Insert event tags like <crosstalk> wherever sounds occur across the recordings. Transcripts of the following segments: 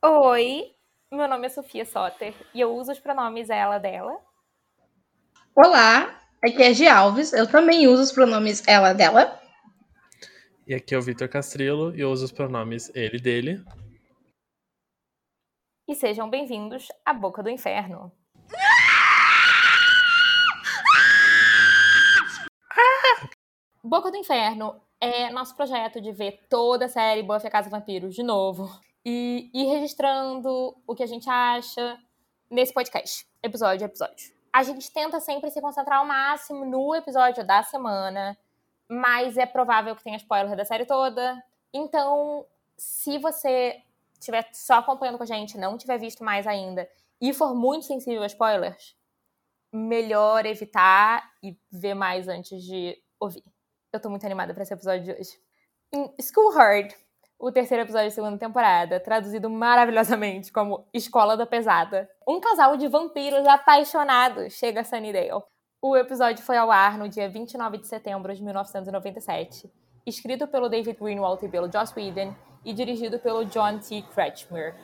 Oi, meu nome é Sofia Soter e eu uso os pronomes ela, dela. Olá, aqui é G Alves, eu também uso os pronomes ela, dela. E aqui é o Vitor Castrilo e eu uso os pronomes ele, dele. E sejam bem-vindos à Boca do Inferno. Boca do Inferno é nosso projeto de ver toda a série Buffy a Casa Vampiros de novo e ir registrando o que a gente acha nesse podcast, episódio a episódio. A gente tenta sempre se concentrar ao máximo no episódio da semana, mas é provável que tenha spoiler da série toda. Então, se você estiver só acompanhando com a gente, não tiver visto mais ainda e for muito sensível a spoilers, melhor evitar e ver mais antes de ouvir. Eu tô muito animada para esse episódio de hoje. School Hard, o terceiro episódio da segunda temporada, traduzido maravilhosamente como Escola da Pesada. Um casal de vampiros apaixonados chega a Sunnydale. O episódio foi ao ar no dia 29 de setembro de 1997, escrito pelo David Greenwald e pelo Joss Whedon e dirigido pelo John T. Kretschmer.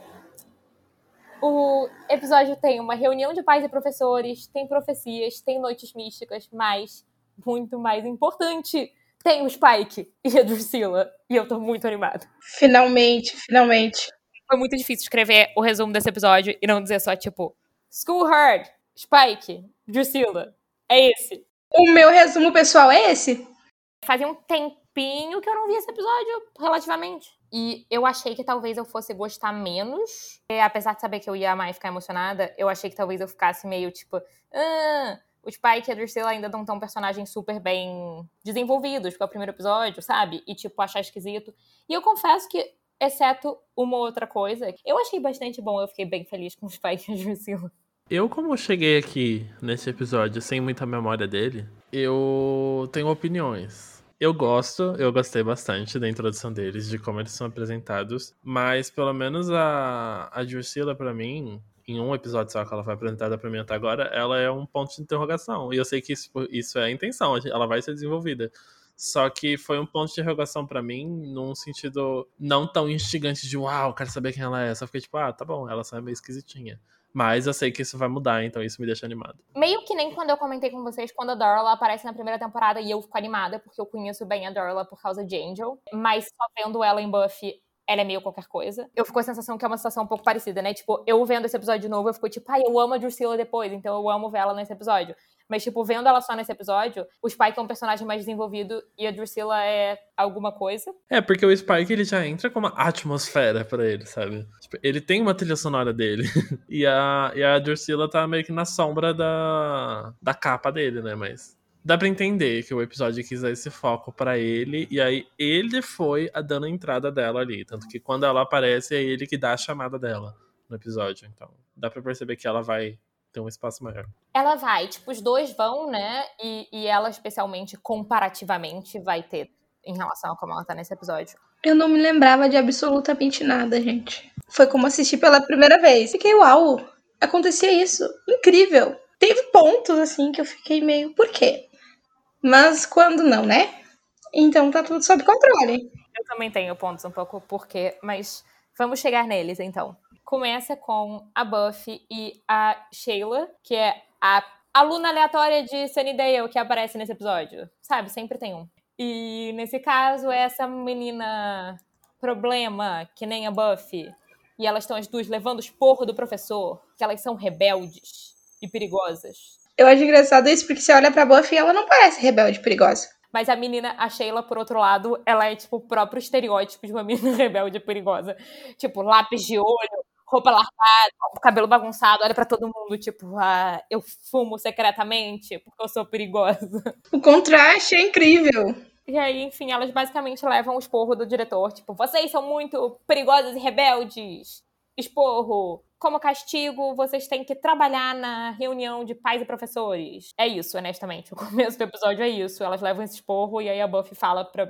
O episódio tem uma reunião de pais e professores, tem profecias, tem noites místicas, mas, muito mais importante, tem o Spike e a Drusilla. E eu tô muito animada. Finalmente, finalmente. Foi muito difícil escrever o resumo desse episódio e não dizer só, tipo, School Hard, Spike, Drusilla. É esse. O meu resumo pessoal é esse. Fazia um tempinho que eu não vi esse episódio, relativamente. E eu achei que talvez eu fosse gostar menos. E, apesar de saber que eu ia amar e ficar emocionada, eu achei que talvez eu ficasse meio tipo. Ah, o Spike e a Drusilla ainda não estão personagens super bem desenvolvidos, porque é o primeiro episódio, sabe? E, tipo, achar esquisito. E eu confesso que, exceto uma outra coisa, eu achei bastante bom, eu fiquei bem feliz com o Spike e a Drusilla. Eu, como cheguei aqui nesse episódio sem muita memória dele, eu tenho opiniões. Eu gosto, eu gostei bastante da introdução deles, de como eles são apresentados, mas pelo menos a, a Drusilla, pra mim, em um episódio só que ela foi apresentada pra mim até agora, ela é um ponto de interrogação. E eu sei que isso, isso é a intenção, ela vai ser desenvolvida. Só que foi um ponto de interrogação para mim, num sentido não tão instigante de uau, quero saber quem ela é. Só fiquei tipo, ah, tá bom, ela só é meio esquisitinha. Mas eu sei que isso vai mudar, então isso me deixa animado. Meio que nem quando eu comentei com vocês, quando a Darla aparece na primeira temporada e eu fico animada, porque eu conheço bem a Darla por causa de Angel. Mas só vendo ela em Buffy, ela é meio qualquer coisa. Eu fico com a sensação que é uma situação um pouco parecida, né? Tipo, eu vendo esse episódio de novo, eu fico tipo, ai, eu amo a Drusilla depois, então eu amo ver ela nesse episódio. Mas, tipo, vendo ela só nesse episódio, o Spike é um personagem mais desenvolvido e a Drusilla é alguma coisa. É, porque o Spike ele já entra com uma atmosfera para ele, sabe? Tipo, ele tem uma trilha sonora dele. <laughs> e, a, e a Drusilla tá meio que na sombra da, da capa dele, né? Mas dá pra entender que o episódio quis dar esse foco para ele, e aí ele foi a dando a entrada dela ali. Tanto que quando ela aparece, é ele que dá a chamada dela no episódio. Então, dá pra perceber que ela vai ter um espaço maior. Ela vai, tipo, os dois vão, né? E, e ela, especialmente, comparativamente, vai ter em relação a como ela tá nesse episódio. Eu não me lembrava de absolutamente nada, gente. Foi como assistir pela primeira vez. Fiquei, uau, acontecia isso. Incrível. Teve pontos, assim, que eu fiquei meio, por quê? Mas quando não, né? Então tá tudo sob controle. Eu também tenho pontos um pouco porquê, mas vamos chegar neles, então começa com a Buffy e a Sheila, que é a aluna aleatória de Sunnydale que aparece nesse episódio. Sabe, sempre tem um. E nesse caso, é essa menina problema, que nem a Buffy. E elas estão as duas levando os porros do professor, que elas são rebeldes e perigosas. Eu acho engraçado isso, porque você olha pra Buffy e ela não parece rebelde e perigosa. Mas a menina, a Sheila, por outro lado, ela é, tipo, o próprio estereótipo de uma <laughs> menina rebelde perigosa. Tipo, lápis de olho, roupa largada, cabelo bagunçado, olha para todo mundo, tipo, ah, eu fumo secretamente porque eu sou perigosa. <laughs> O contraste é incrível. E aí, enfim, elas basicamente levam o esporro do diretor, tipo, vocês são muito perigosas e rebeldes. Esporro, como castigo, vocês têm que trabalhar na reunião de pais e professores. É isso, honestamente. O <laughs> começo do episódio é isso. Elas levam esse esporro e aí a Buffy fala pra,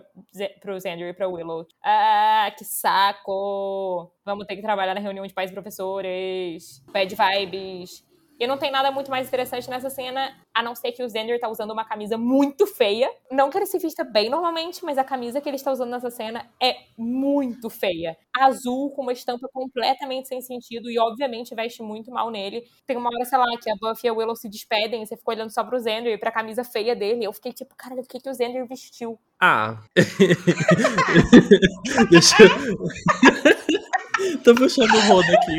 pro Xander e pra Willow: Ah, que saco! Vamos ter que trabalhar na reunião de pais e professores. Bad vibes. E não tem nada muito mais interessante nessa cena, a não ser que o Xander tá usando uma camisa muito feia. Não que ele se vista bem normalmente, mas a camisa que ele está usando nessa cena é muito feia. Azul, com uma estampa completamente sem sentido e, obviamente, veste muito mal nele. Tem uma hora, sei lá, que a Buffy e a Willow se despedem e você ficou olhando só pro Xander e pra camisa feia dele. Eu fiquei tipo, cara, o que, que o Xander vestiu? Ah. <laughs> Deixa eu. <laughs> Tô puxando o rodo aqui.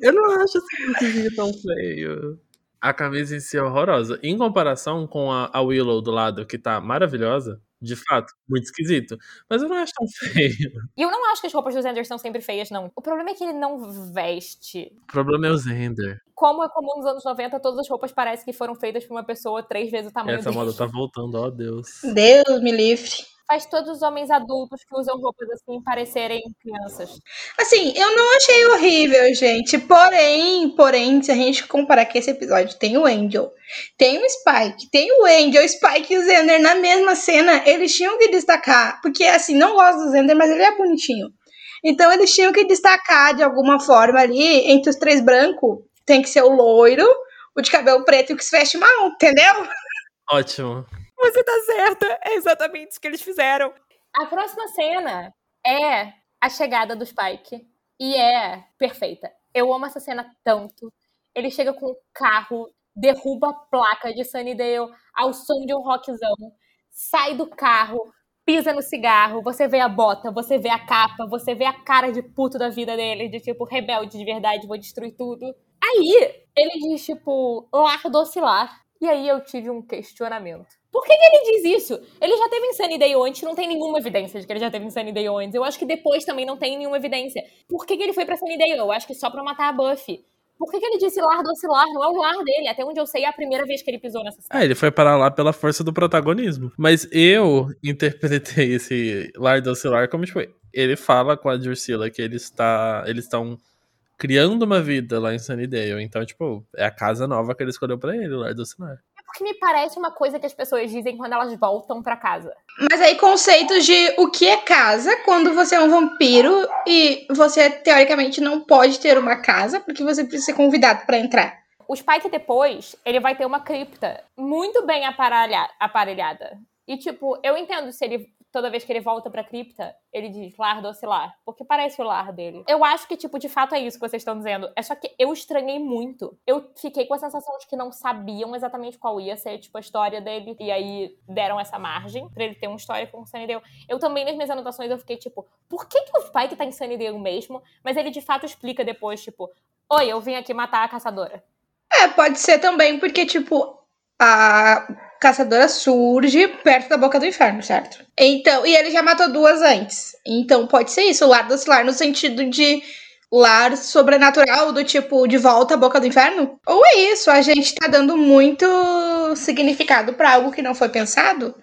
Eu não acho esse lookzinho tão feio. A camisa em si é horrorosa. Em comparação com a, a Willow do lado, que tá maravilhosa, de fato, muito esquisito. Mas eu não acho tão <laughs> feio. E eu não acho que as roupas do Xander são sempre feias, não. O problema é que ele não veste. O problema é o Zender. Como é comum nos anos 90, todas as roupas parecem que foram feitas por uma pessoa três vezes o tamanho Essa dele. moda tá voltando, ó Deus. Deus me livre. Faz todos os homens adultos que usam roupas assim parecerem crianças. Assim, eu não achei horrível, gente. Porém, porém, se a gente comparar que esse episódio tem o Angel, tem o Spike, tem o Angel, o Spike e o Zender na mesma cena, eles tinham que destacar. Porque, assim, não gosto do Zender, mas ele é bonitinho. Então, eles tinham que destacar de alguma forma ali, entre os três brancos, tem que ser o loiro, o de cabelo preto e o que se veste mal, entendeu? Ótimo. Você tá certa. É exatamente isso que eles fizeram. A próxima cena é a chegada do Spike. E é perfeita. Eu amo essa cena tanto. Ele chega com o carro, derruba a placa de Sunnydale ao som de um rockzão, sai do carro, pisa no cigarro, você vê a bota, você vê a capa, você vê a cara de puto da vida dele, de tipo, rebelde de verdade, vou destruir tudo. Aí, ele diz, tipo, lar docilar. E aí eu tive um questionamento. Por que, que ele diz isso? Ele já teve em Sunnydale antes, não tem nenhuma evidência de que ele já teve em Sunnydale antes. Eu acho que depois também não tem nenhuma evidência. Por que, que ele foi pra Sunnydale? Eu acho que só pra matar a Buffy. Por que, que ele disse lar docilar? Não é o lar dele. Até onde eu sei, é a primeira vez que ele pisou nessa cidade. Ah, ele foi parar lá pela força do protagonismo. Mas eu interpretei esse lar docilar como, tipo, ele fala com a Drusilla que ele está, eles estão criando uma vida lá em Sunnydale. Então, tipo, é a casa nova que ele escolheu pra ele, o lar. É porque me parece uma coisa que as pessoas dizem quando elas voltam pra casa. Mas aí, conceitos de o que é casa quando você é um vampiro e você, teoricamente, não pode ter uma casa porque você precisa ser convidado pra entrar. O Spike depois, ele vai ter uma cripta muito bem aparelha- aparelhada. E, tipo, eu entendo se ele, toda vez que ele volta pra cripta, ele diz lar docilar. Porque parece o lar dele. Eu acho que, tipo, de fato é isso que vocês estão dizendo. É só que eu estranhei muito. Eu fiquei com a sensação de que não sabiam exatamente qual ia ser, tipo, a história dele. E aí deram essa margem pra ele ter uma história com o Sunnydale. Eu também, nas minhas anotações, eu fiquei, tipo, por que, que o Spike tá em Sunnydale mesmo? Mas ele, de fato, explica depois, tipo, oi, eu vim aqui matar a caçadora. É, pode ser também porque, tipo, a caçadora surge perto da boca do inferno, certo? Então, e ele já matou duas antes. Então pode ser isso, o lar docilar no sentido de lar sobrenatural, do tipo, de volta à boca do inferno? Ou é isso, a gente tá dando muito significado pra algo que não foi pensado?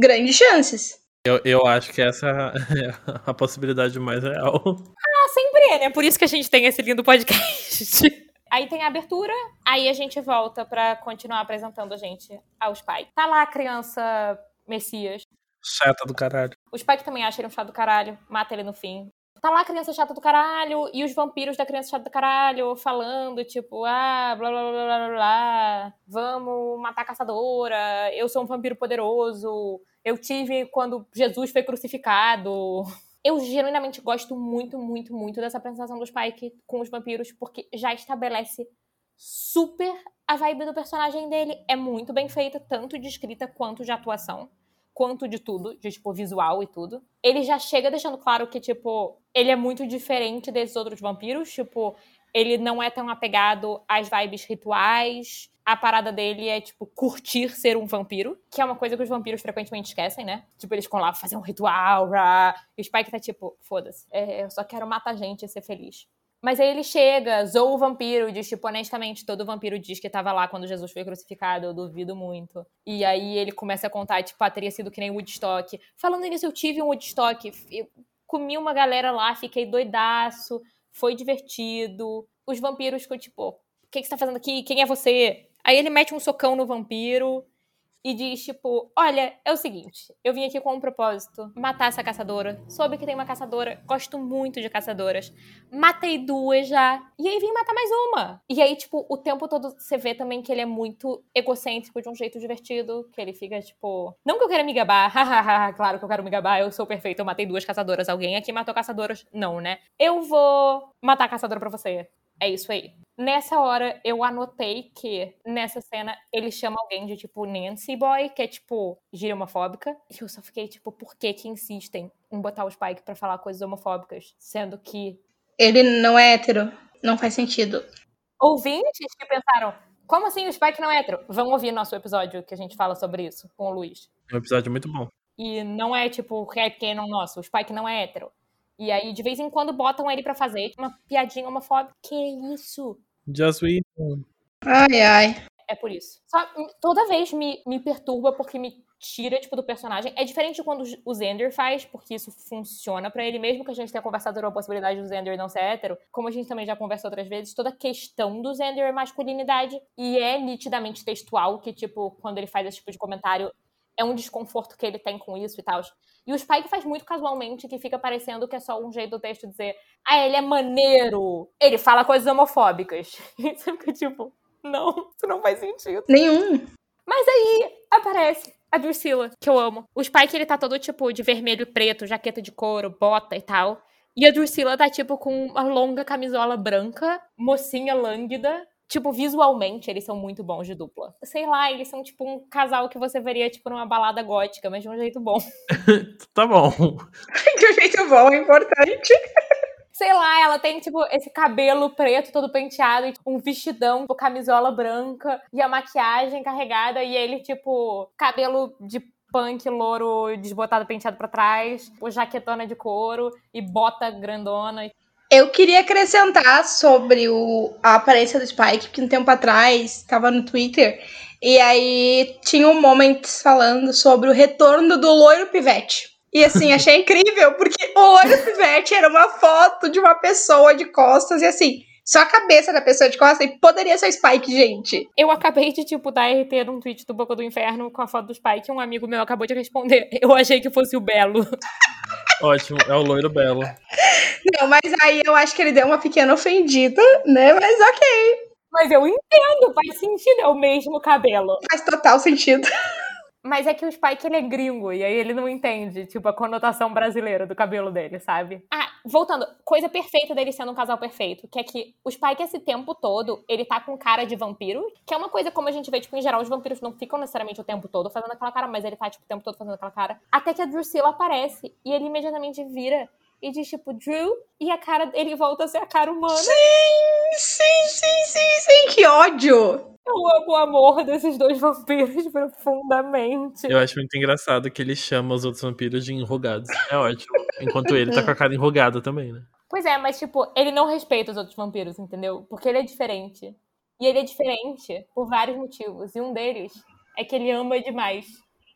Grandes chances. Eu, eu acho que essa é a possibilidade mais real. Ah, sempre é, né? Por isso que a gente tem esse lindo podcast. Aí tem a abertura, aí a gente volta pra continuar apresentando a gente aos pais. Tá lá a criança Messias. Chata do caralho. O Spike também acha ele um chato do caralho, mata ele no fim. Tá lá a criança chata do caralho e os vampiros da criança chata do caralho falando, tipo, ah, blá blá blá blá blá, blá vamos matar a caçadora, eu sou um vampiro poderoso, eu tive quando Jesus foi crucificado. <laughs> Eu genuinamente gosto muito, muito, muito dessa apresentação do Spike com os vampiros, porque já estabelece super a vibe do personagem dele. É muito bem feita, tanto de escrita quanto de atuação quanto de tudo, de tipo visual e tudo. Ele já chega deixando claro que tipo, ele é muito diferente desses outros vampiros, tipo, ele não é tão apegado às vibes rituais. A parada dele é, tipo, curtir ser um vampiro, que é uma coisa que os vampiros frequentemente esquecem, né? Tipo, eles ficam lá fazer um ritual, rá. e o Spike tá tipo, foda-se, é, eu só quero matar gente e ser feliz. Mas aí ele chega, zoa o vampiro, diz, tipo, honestamente, todo vampiro diz que tava lá quando Jesus foi crucificado, eu duvido muito. E aí ele começa a contar, tipo, ah, teria sido que nem Woodstock. Falando nisso, eu tive um Woodstock, eu comi uma galera lá, fiquei doidaço, foi divertido. Os vampiros ficam, tipo, o que, que você tá fazendo aqui? Quem é você? Aí ele mete um socão no vampiro e diz, tipo, olha, é o seguinte, eu vim aqui com um propósito, matar essa caçadora. Soube que tem uma caçadora, gosto muito de caçadoras. Matei duas já, e aí vim matar mais uma. E aí, tipo, o tempo todo você vê também que ele é muito egocêntrico de um jeito divertido, que ele fica, tipo, não que eu queira me gabar, <laughs> hahaha, claro que eu quero me gabar, eu sou perfeito, eu matei duas caçadoras. Alguém aqui matou caçadoras? Não, né? Eu vou matar a caçadora pra você. É isso aí. Nessa hora, eu anotei que nessa cena ele chama alguém de tipo Nancy Boy, que é tipo gíria homofóbica. E eu só fiquei tipo, por que que insistem em botar o Spike pra falar coisas homofóbicas? Sendo que. Ele não é hétero. Não faz sentido. Ouvintes que pensaram, como assim o Spike não é hétero? Vão ouvir nosso episódio que a gente fala sobre isso com o Luiz. É um episódio muito bom. E não é tipo headcanon nosso, o Spike não é hétero. E aí, de vez em quando, botam ele pra fazer uma piadinha homofóbica. Que isso? Just we. Ai, ai. É por isso. Só toda vez me, me perturba porque me tira, tipo, do personagem. É diferente quando o Xander faz, porque isso funciona para ele, mesmo que a gente tenha conversado sobre a possibilidade do Xander não ser hétero, como a gente também já conversou outras vezes, toda a questão do Xander é masculinidade. E é nitidamente textual, que, tipo, quando ele faz esse tipo de comentário, é um desconforto que ele tem com isso e tal. E o Spike faz muito casualmente, que fica parecendo que é só um jeito do texto dizer ah, ele é maneiro, ele fala coisas homofóbicas. <laughs> E você fica tipo, não, isso não faz sentido. Nenhum. Mas aí aparece a Drusilla, que eu amo. O Spike, ele tá todo, tipo, de vermelho e preto, jaqueta de couro, bota e tal. E a Drusilla tá, tipo, com uma longa camisola branca, mocinha lânguida, tipo, visualmente, eles são muito bons de dupla. Sei lá, eles são, tipo, um casal que você veria, tipo, numa balada gótica, mas de um jeito bom. <laughs> tá bom. <laughs> de um jeito bom, é importante. Sei lá, ela tem, tipo, esse cabelo preto todo penteado, um vestidão, tipo, camisola branca e a maquiagem carregada, e ele, tipo, cabelo de punk louro desbotado penteado para trás, o jaquetona de couro e bota grandona. Eu queria acrescentar sobre o, a aparência do Spike, que um tempo atrás estava no Twitter, e aí tinha um momento falando sobre o retorno do loiro pivete. E assim, achei <laughs> incrível, porque o loiro pivete era uma foto de uma pessoa de costas, e assim, só a cabeça da pessoa de costas e poderia ser Spike, gente. Eu acabei de, tipo, dar RT num tweet do Boca do Inferno com a foto do Spike. Um amigo meu acabou de responder. Eu achei que fosse o Belo. <laughs> Ótimo, é o loiro Belo. Não, mas aí eu acho que ele deu uma pequena ofendida, né? Mas ok. Mas eu entendo, faz sentido, é o mesmo cabelo. Faz total sentido. Mas é que o Spike ele é gringo, e aí ele não entende, tipo, a conotação brasileira do cabelo dele, sabe? Ah, voltando, coisa perfeita dele sendo um casal perfeito, que é que o Spike esse tempo todo, ele tá com cara de vampiro, que é uma coisa como a gente vê, tipo, em geral, os vampiros não ficam necessariamente o tempo todo fazendo aquela cara, mas ele tá, tipo, o tempo todo fazendo aquela cara. Até que a Drusilla aparece, e ele imediatamente vira e diz, tipo, Drew, e a cara dele volta a ser a cara humana. Sim, sim, sim, sim, sim, que ódio! Eu amo o amor desses dois vampiros profundamente. Eu acho muito engraçado que ele chama os outros vampiros de enrugados. É ótimo. Enquanto ele tá <laughs> com a cara enrugada também, né? Pois é, mas tipo, ele não respeita os outros vampiros, entendeu? Porque ele é diferente. E ele é diferente por vários motivos. E um deles é que ele ama demais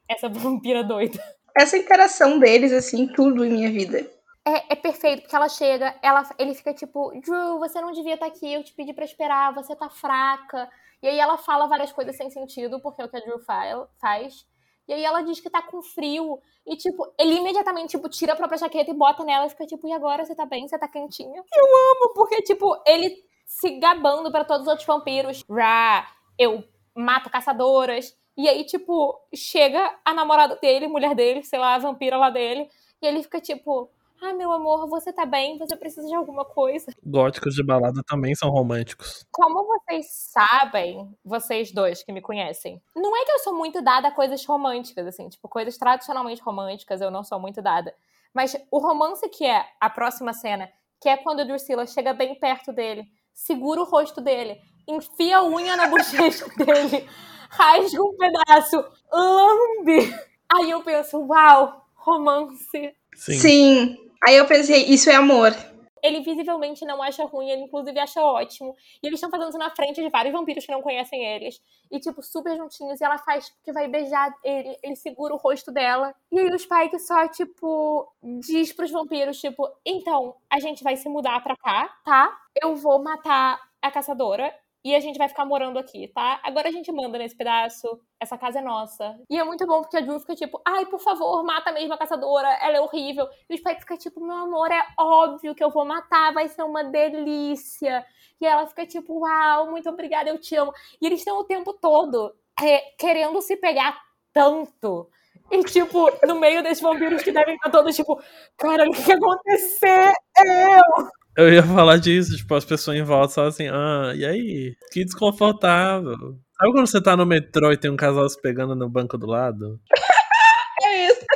essa vampira doida. Essa interação deles, assim, tudo em minha vida. É, é, perfeito, porque ela chega, ela, ele fica tipo, Drew, você não devia estar tá aqui, eu te pedi pra esperar, você tá fraca. E aí ela fala várias coisas sem sentido, porque é o que a Drew faz. E aí ela diz que tá com frio. E, tipo, ele imediatamente, tipo, tira a própria jaqueta e bota nela e fica, tipo, e agora? Você tá bem? Você tá quentinha? Eu amo, porque, tipo, ele se gabando para todos os outros vampiros. Ra, eu mato caçadoras. E aí, tipo, chega a namorada dele, mulher dele, sei lá, a vampira lá dele. E ele fica, tipo, ah, meu amor, você tá bem? Você precisa de alguma coisa? Góticos de balada também são românticos. Como vocês sabem, vocês dois que me conhecem, não é que eu sou muito dada a coisas românticas, assim, tipo, coisas tradicionalmente românticas, eu não sou muito dada. Mas o romance que é a próxima cena, que é quando o Drusilla chega bem perto dele, segura o rosto dele, enfia a unha na <laughs> bochecha dele, rasga um pedaço, lambe. Aí eu penso, uau, romance. Sim. Sim. Aí eu pensei, isso é amor. Ele visivelmente não acha ruim, ele inclusive acha ótimo. E eles estão fazendo isso na frente de vários vampiros que não conhecem eles. E, tipo, super juntinhos. E ela faz que vai beijar ele, ele segura o rosto dela. E aí o Spike só, tipo, diz pros vampiros, tipo, então, a gente vai se mudar pra cá, tá? Eu vou matar a caçadora e a gente vai ficar morando aqui, tá? Agora a gente manda nesse pedaço, essa casa é nossa. E é muito bom porque a Drew fica tipo, ai, por favor, mata mesmo a caçadora, ela é horrível. E o Spike fica tipo, meu amor, é óbvio que eu vou matar, vai ser uma delícia. E ela fica tipo, uau, muito obrigada, eu te amo. E eles estão o tempo todo é, querendo se pegar tanto. E, tipo, no meio desses vampiros que devem estar todos, tipo, cara, o que, acontecer? Eu! Eu ia falar disso, tipo, as pessoas em volta só assim, ah, e aí? Que desconfortável. Sabe quando você tá no metrô e tem um casal se pegando no banco do lado? <laughs> É isso. <laughs>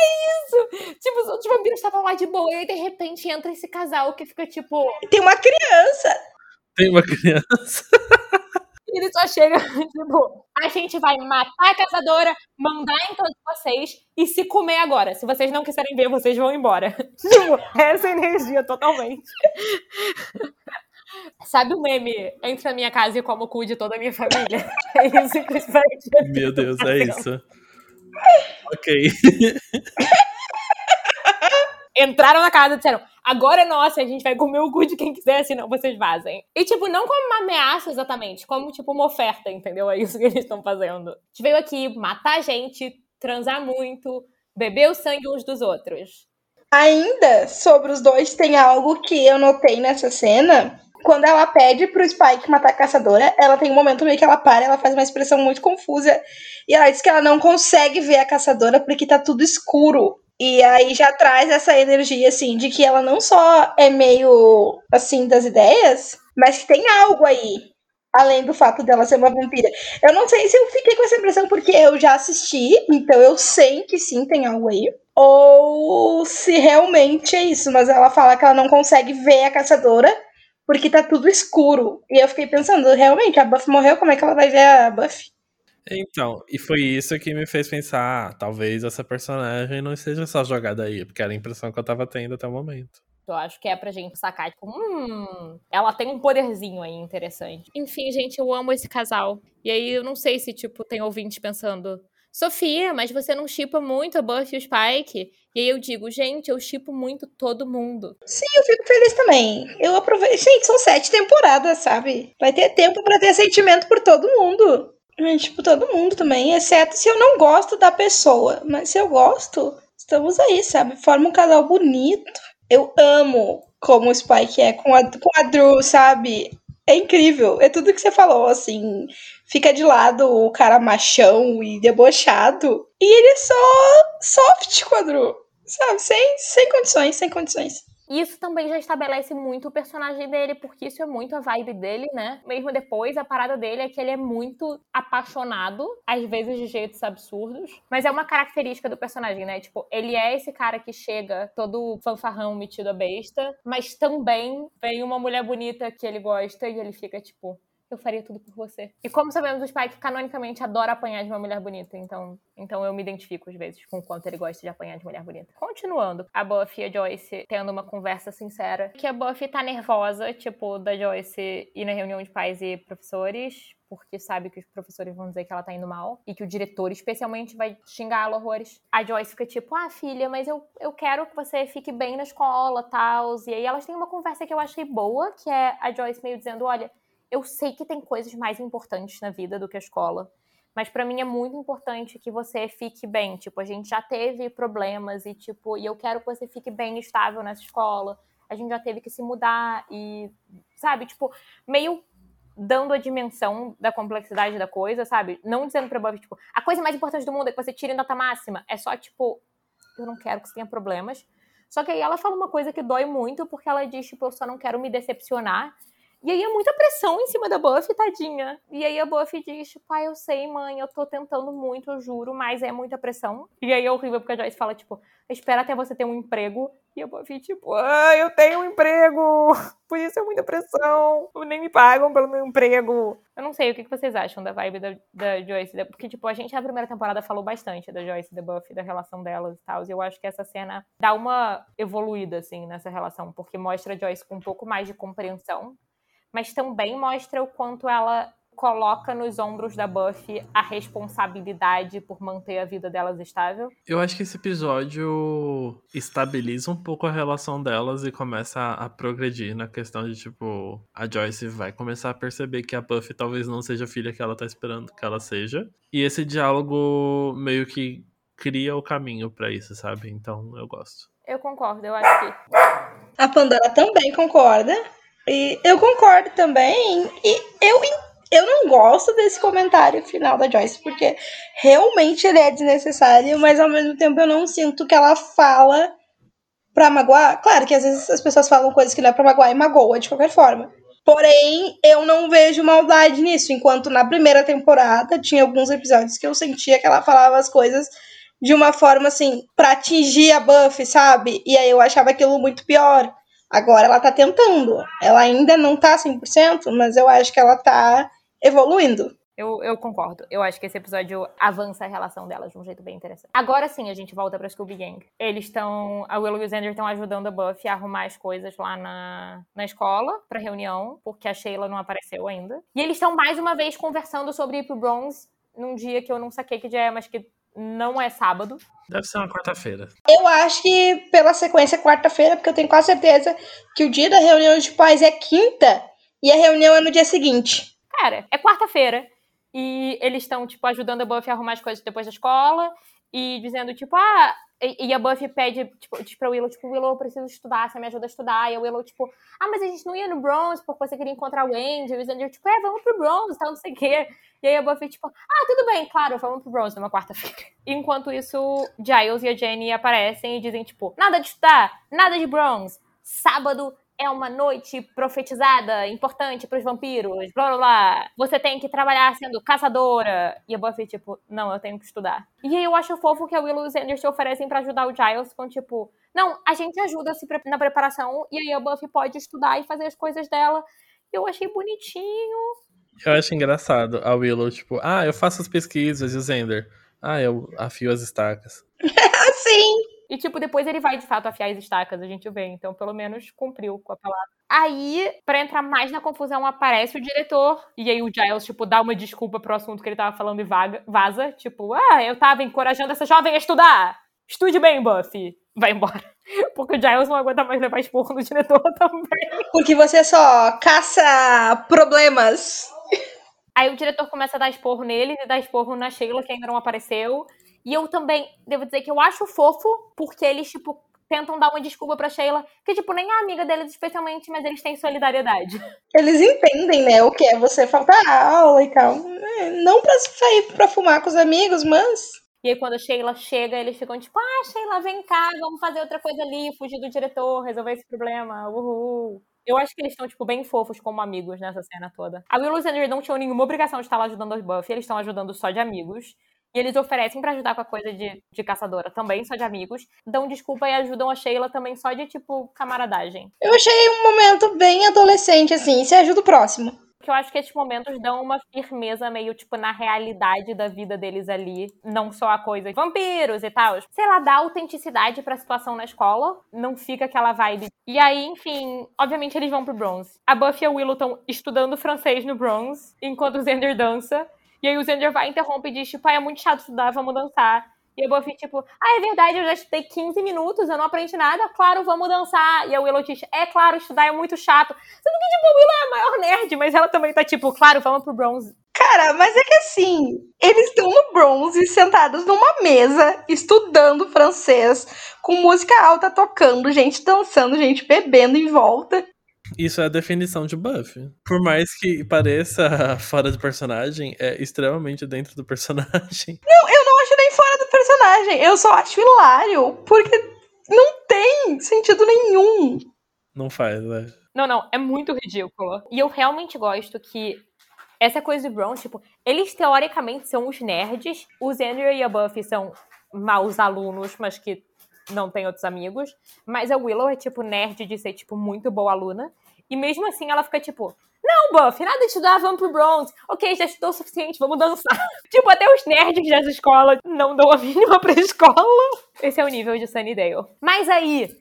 É isso! Tipo, os outros vampiros estavam lá de boa e aí, de repente entra esse casal que fica tipo. Tem uma criança! Tem uma criança. <laughs> Ele só chega, <laughs> tipo, a gente vai matar a caçadora, mandar em todos vocês e se comer agora. Se vocês não quiserem ver, vocês vão embora. <laughs> tipo, essa energia totalmente. <laughs> Sabe o meme? Entra na minha casa e como o cu de toda a minha família. É isso que os Meu Deus, é isso. ok. Entraram na casa e disseram: agora é nossa, a gente vai comer o cu de quem quiser, senão vocês vazem. E, tipo, não como uma ameaça exatamente, como, tipo, uma oferta, entendeu? É isso que eles estão fazendo. A gente veio aqui matar gente, transar muito, beber o sangue uns dos outros. Ainda sobre os dois, tem algo que eu notei nessa cena. Quando ela pede pro Spike matar a caçadora, ela tem um momento meio que ela para, ela faz uma expressão muito confusa. E ela diz que ela não consegue ver a caçadora porque tá tudo escuro. E aí já traz essa energia, assim, de que ela não só é meio, assim, das ideias, mas que tem algo aí, além do fato dela ser uma vampira. Eu não sei se eu fiquei com essa impressão porque eu já assisti, então eu sei que sim, tem algo aí. Ou se realmente é isso, mas ela fala que ela não consegue ver a caçadora porque tá tudo escuro. E eu fiquei pensando, realmente, a Buffy morreu, como é que ela vai ver a Buffy? Então, e foi isso que me fez pensar, ah, talvez essa personagem não seja só jogada aí, porque era a impressão que eu tava tendo até o momento. Eu acho que é pra gente sacar, tipo, hum, ela tem um poderzinho aí interessante. Enfim, gente, eu amo esse casal. E aí eu não sei se, tipo, tem ouvinte pensando, Sofia, mas você não chipa muito a Buffy e o Spike? E aí eu digo, gente, eu chipo muito todo mundo. Sim, eu fico feliz também. Eu aproveito. Gente, são sete temporadas, sabe? Vai ter tempo para ter sentimento por todo mundo. É, tipo, todo mundo também, exceto se eu não gosto da pessoa. Mas se eu gosto, estamos aí, sabe? Forma um casal bonito. Eu amo como o Spike é com a, com a Drew, sabe? É incrível. É tudo que você falou, assim. Fica de lado o cara machão e debochado. E ele é só soft com a Drew. Sabe? Sem, sem condições, sem condições. Isso também já estabelece muito o personagem dele, porque isso é muito a vibe dele, né? Mesmo depois, a parada dele é que ele é muito apaixonado, às vezes de jeitos absurdos, mas é uma característica do personagem, né? Tipo, ele é esse cara que chega todo fanfarrão, metido a besta, mas também vem uma mulher bonita que ele gosta e ele fica tipo, eu faria tudo por você. E como sabemos, o Spike canonicamente adora apanhar de uma mulher bonita, então, então eu me identifico às vezes com o quanto ele gosta de apanhar de mulher bonita. Continuando, a Buffy e a Joyce tendo uma conversa sincera, que a Buffy tá nervosa, tipo, da Joyce ir na reunião de pais e professores, porque sabe que os professores vão dizer que ela tá indo mal e que o diretor especialmente vai xingá-la horrores. A Joyce fica tipo, ah, filha, mas eu, eu quero que você fique bem na escola, tal. E aí elas têm uma conversa que eu achei boa, que é a Joyce meio dizendo, olha, eu sei que tem coisas mais importantes na vida do que a escola, mas para mim é muito importante que você fique bem. Tipo, a gente já teve problemas e tipo, e eu quero que você fique bem estável nessa escola. A gente já teve que se mudar e, sabe, tipo, meio dando a dimensão da complexidade da coisa, sabe? Não dizendo pra Buffy, tipo, a coisa mais importante do mundo é que você tire nota máxima. É só, tipo, eu não quero que você tenha problemas. Só que aí ela fala uma coisa que dói muito, porque ela diz, tipo, eu só não quero me decepcionar. E aí é muita pressão em cima da Buffy, tadinha. E aí a Buffy diz, tipo, ah, eu sei, mãe, eu tô tentando muito, eu juro, mas é muita pressão. E aí é horrível, porque a Joyce fala, tipo, espera até você ter um emprego. E a Buffy, tipo, ah, eu tenho um emprego, <laughs> por isso é muita pressão, nem me pagam pelo meu emprego. Eu não sei, o que vocês acham da vibe da, da Joyce? Porque, tipo, a gente na primeira temporada falou bastante da Joyce e da Buffy, da relação delas e tal, e eu acho que essa cena dá uma evoluída, assim, nessa relação, porque mostra a Joyce com um pouco mais de compreensão mas também mostra o quanto ela coloca nos ombros da Buffy a responsabilidade por manter a vida delas estável. Eu acho que esse episódio estabiliza um pouco a relação delas e começa a, a progredir na questão de, tipo, tipo, a Joyce vai começar a perceber que a Buffy talvez não seja a filha que ela tá esperando que ela seja. E esse diálogo meio que cria o caminho para isso, sabe? Então eu gosto. Eu concordo, eu acho que. A Pandora também concorda. E eu concordo também. E eu, eu não gosto desse comentário final da Joyce, porque realmente ele é desnecessário, mas ao mesmo tempo eu não sinto que ela fala pra magoar. Claro que às vezes as pessoas falam coisas que não é pra magoar e magoa de qualquer forma. Porém, eu não vejo maldade nisso. Enquanto na primeira temporada tinha alguns episódios que eu sentia que ela falava as coisas de uma forma assim, pra atingir a Buffy, sabe? E aí eu achava aquilo muito pior. Agora ela tá tentando. Ela ainda não tá 100%, mas eu acho que ela tá evoluindo. Eu, eu concordo. Eu acho que esse episódio avança a relação delas de um jeito bem interessante. Agora sim, a gente volta pra Scooby Gang. Eles estão. A Willow e o Xander estão ajudando a Buffy a arrumar as coisas lá na, na escola pra reunião, porque a Sheila não apareceu ainda. E eles estão mais uma vez conversando sobre ir pro Bronze num dia que eu não saquei que dia é, mas que não é sábado. Deve ser uma quarta-feira. Eu acho que pela sequência quarta-feira, porque eu tenho quase certeza que o dia da reunião de pais é quinta e a reunião é no dia seguinte. Cara, é quarta-feira. E eles estão, tipo, ajudando a Buffy a arrumar as coisas depois da escola. E dizendo, tipo, ah. E, a Buffy pede, tipo, pra Willow, tipo, Willow, eu preciso estudar, você me ajuda a estudar. E a Willow, tipo, ah, mas a gente não ia no Bronze porque você queria encontrar o Andy. E o Xander, tipo, é, vamos pro Bronze, tal, não sei o quê. E aí a Buffy, tipo, ah, tudo bem, claro, vamos pro Bronze numa quarta-feira. <laughs> Enquanto isso, Giles e a Jenny aparecem e dizem, tipo, nada de estudar, nada de Bronze. Sábado é uma noite profetizada, importante para os vampiros, blá blá blá. Você tem que trabalhar sendo caçadora. E a Buffy, tipo, não, eu tenho que estudar. E aí eu acho fofo que a Willow e o Xander se oferecem para ajudar o Giles com, tipo, não, a gente ajuda se na preparação e aí a Buffy pode estudar e fazer as coisas dela. Eu achei bonitinho. Eu acho engraçado a Willow, tipo, ah, eu faço as pesquisas e o Xander, ah, eu afio as estacas. <laughs> Sim. E, tipo, depois ele vai de fato afiar as estacas, a gente vê. Então, pelo menos cumpriu com a palavra. Aí, pra entrar mais na confusão, aparece o diretor. E aí o Giles, tipo, dá uma desculpa pro assunto que ele tava falando e vaga, vaza. Tipo, ah, eu tava encorajando essa jovem a estudar. Estude bem, Buffy. Vai embora. <laughs> Porque o Giles não aguenta mais levar esporro no diretor <laughs> também. Porque você só caça problemas. Aí o diretor começa a dar esporro nele e dá esporro na Sheila, que ainda não apareceu. E eu também devo dizer que eu acho fofo, porque eles, tipo, tentam dar uma desculpa pra Sheila, que, tipo, nem é amiga deles especialmente, mas eles têm solidariedade. Eles entendem, né, o que é você faltar aula e tal. É, não pra sair pra fumar com os amigos, mas. E aí, quando a Sheila chega, eles ficam tipo, ah, Sheila, vem cá, vamos fazer outra coisa ali, fugir do diretor, resolver esse problema, uhul. Eu acho que eles estão, tipo, bem fofos como amigos nessa cena toda. A Willow e o Xander não tinham nenhuma obrigação de estar lá ajudando os Buffy, eles estão ajudando só de amigos. E eles oferecem para ajudar com a coisa de, de caçadora também, só de amigos. Dão desculpa e ajudam a Sheila também só de, tipo, camaradagem. Eu achei um momento bem adolescente, assim. Se ajuda o próximo. Porque eu acho que esses momentos dão uma firmeza meio, tipo, na realidade da vida deles ali. Não só a coisa de vampiros e tal. Sei lá, dá autenticidade pra situação na escola. Não fica aquela vibe. E aí, enfim, obviamente eles vão pro Bronze. A Buffy e a Willow estão estudando francês no Bronze, enquanto o Xander dança. E aí o Xander vai, interrompe e diz, tipo, ah, é muito chato estudar, vamos dançar. E a Buffy, tipo, ah, é verdade, eu já estudei 15 minutos, eu não aprendi nada, claro, vamos dançar. E a Willow diz, é claro, estudar é muito chato. Sendo que, tipo, a Willow é a maior nerd, mas ela também tá, tipo, claro, vamos pro bronze. Cara, mas é que assim, eles estão no bronze, sentados numa mesa, estudando francês, com música alta tocando, gente dançando, gente bebendo em volta. Isso é a definição de buff. Por mais que pareça <laughs> fora do personagem, é extremamente dentro do personagem. <laughs> Não, eu não acho nem fora do personagem. Eu só acho hilário, porque não tem sentido nenhum. Não faz, né? Não, não, é muito ridículo. E eu realmente gosto que essa coisa do Brown, tipo, eles teoricamente são os nerds, os Andrew e a Buffy são maus alunos, mas que não tem outros amigos. Mas a Willow é, tipo, nerd de ser, tipo, muito boa aluna. E mesmo assim ela fica, tipo, não, Buff, nada de estudar, vamos pro Bronze. Ok, já estudou o suficiente, vamos dançar. <laughs> tipo, até os nerds dessa escola não dão a mínima pra escola. Esse é o nível de Sunnydale. Mas aí,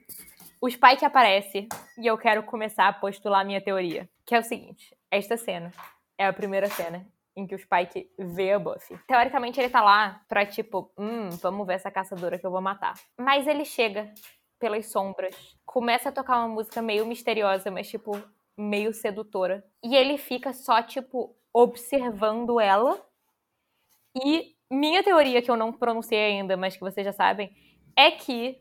o Spike aparece e eu quero começar a postular minha teoria. Que é o seguinte, esta cena é a primeira cena em que o Spike vê a Buffy. Teoricamente, ele tá lá pra, tipo, hum, vamos ver essa caçadora que eu vou matar. Mas ele chega pelas sombras, começa a tocar uma música meio misteriosa, mas, tipo, meio sedutora. E ele fica só, tipo, observando ela. E minha teoria, que eu não pronunciei ainda, mas que vocês já sabem, é que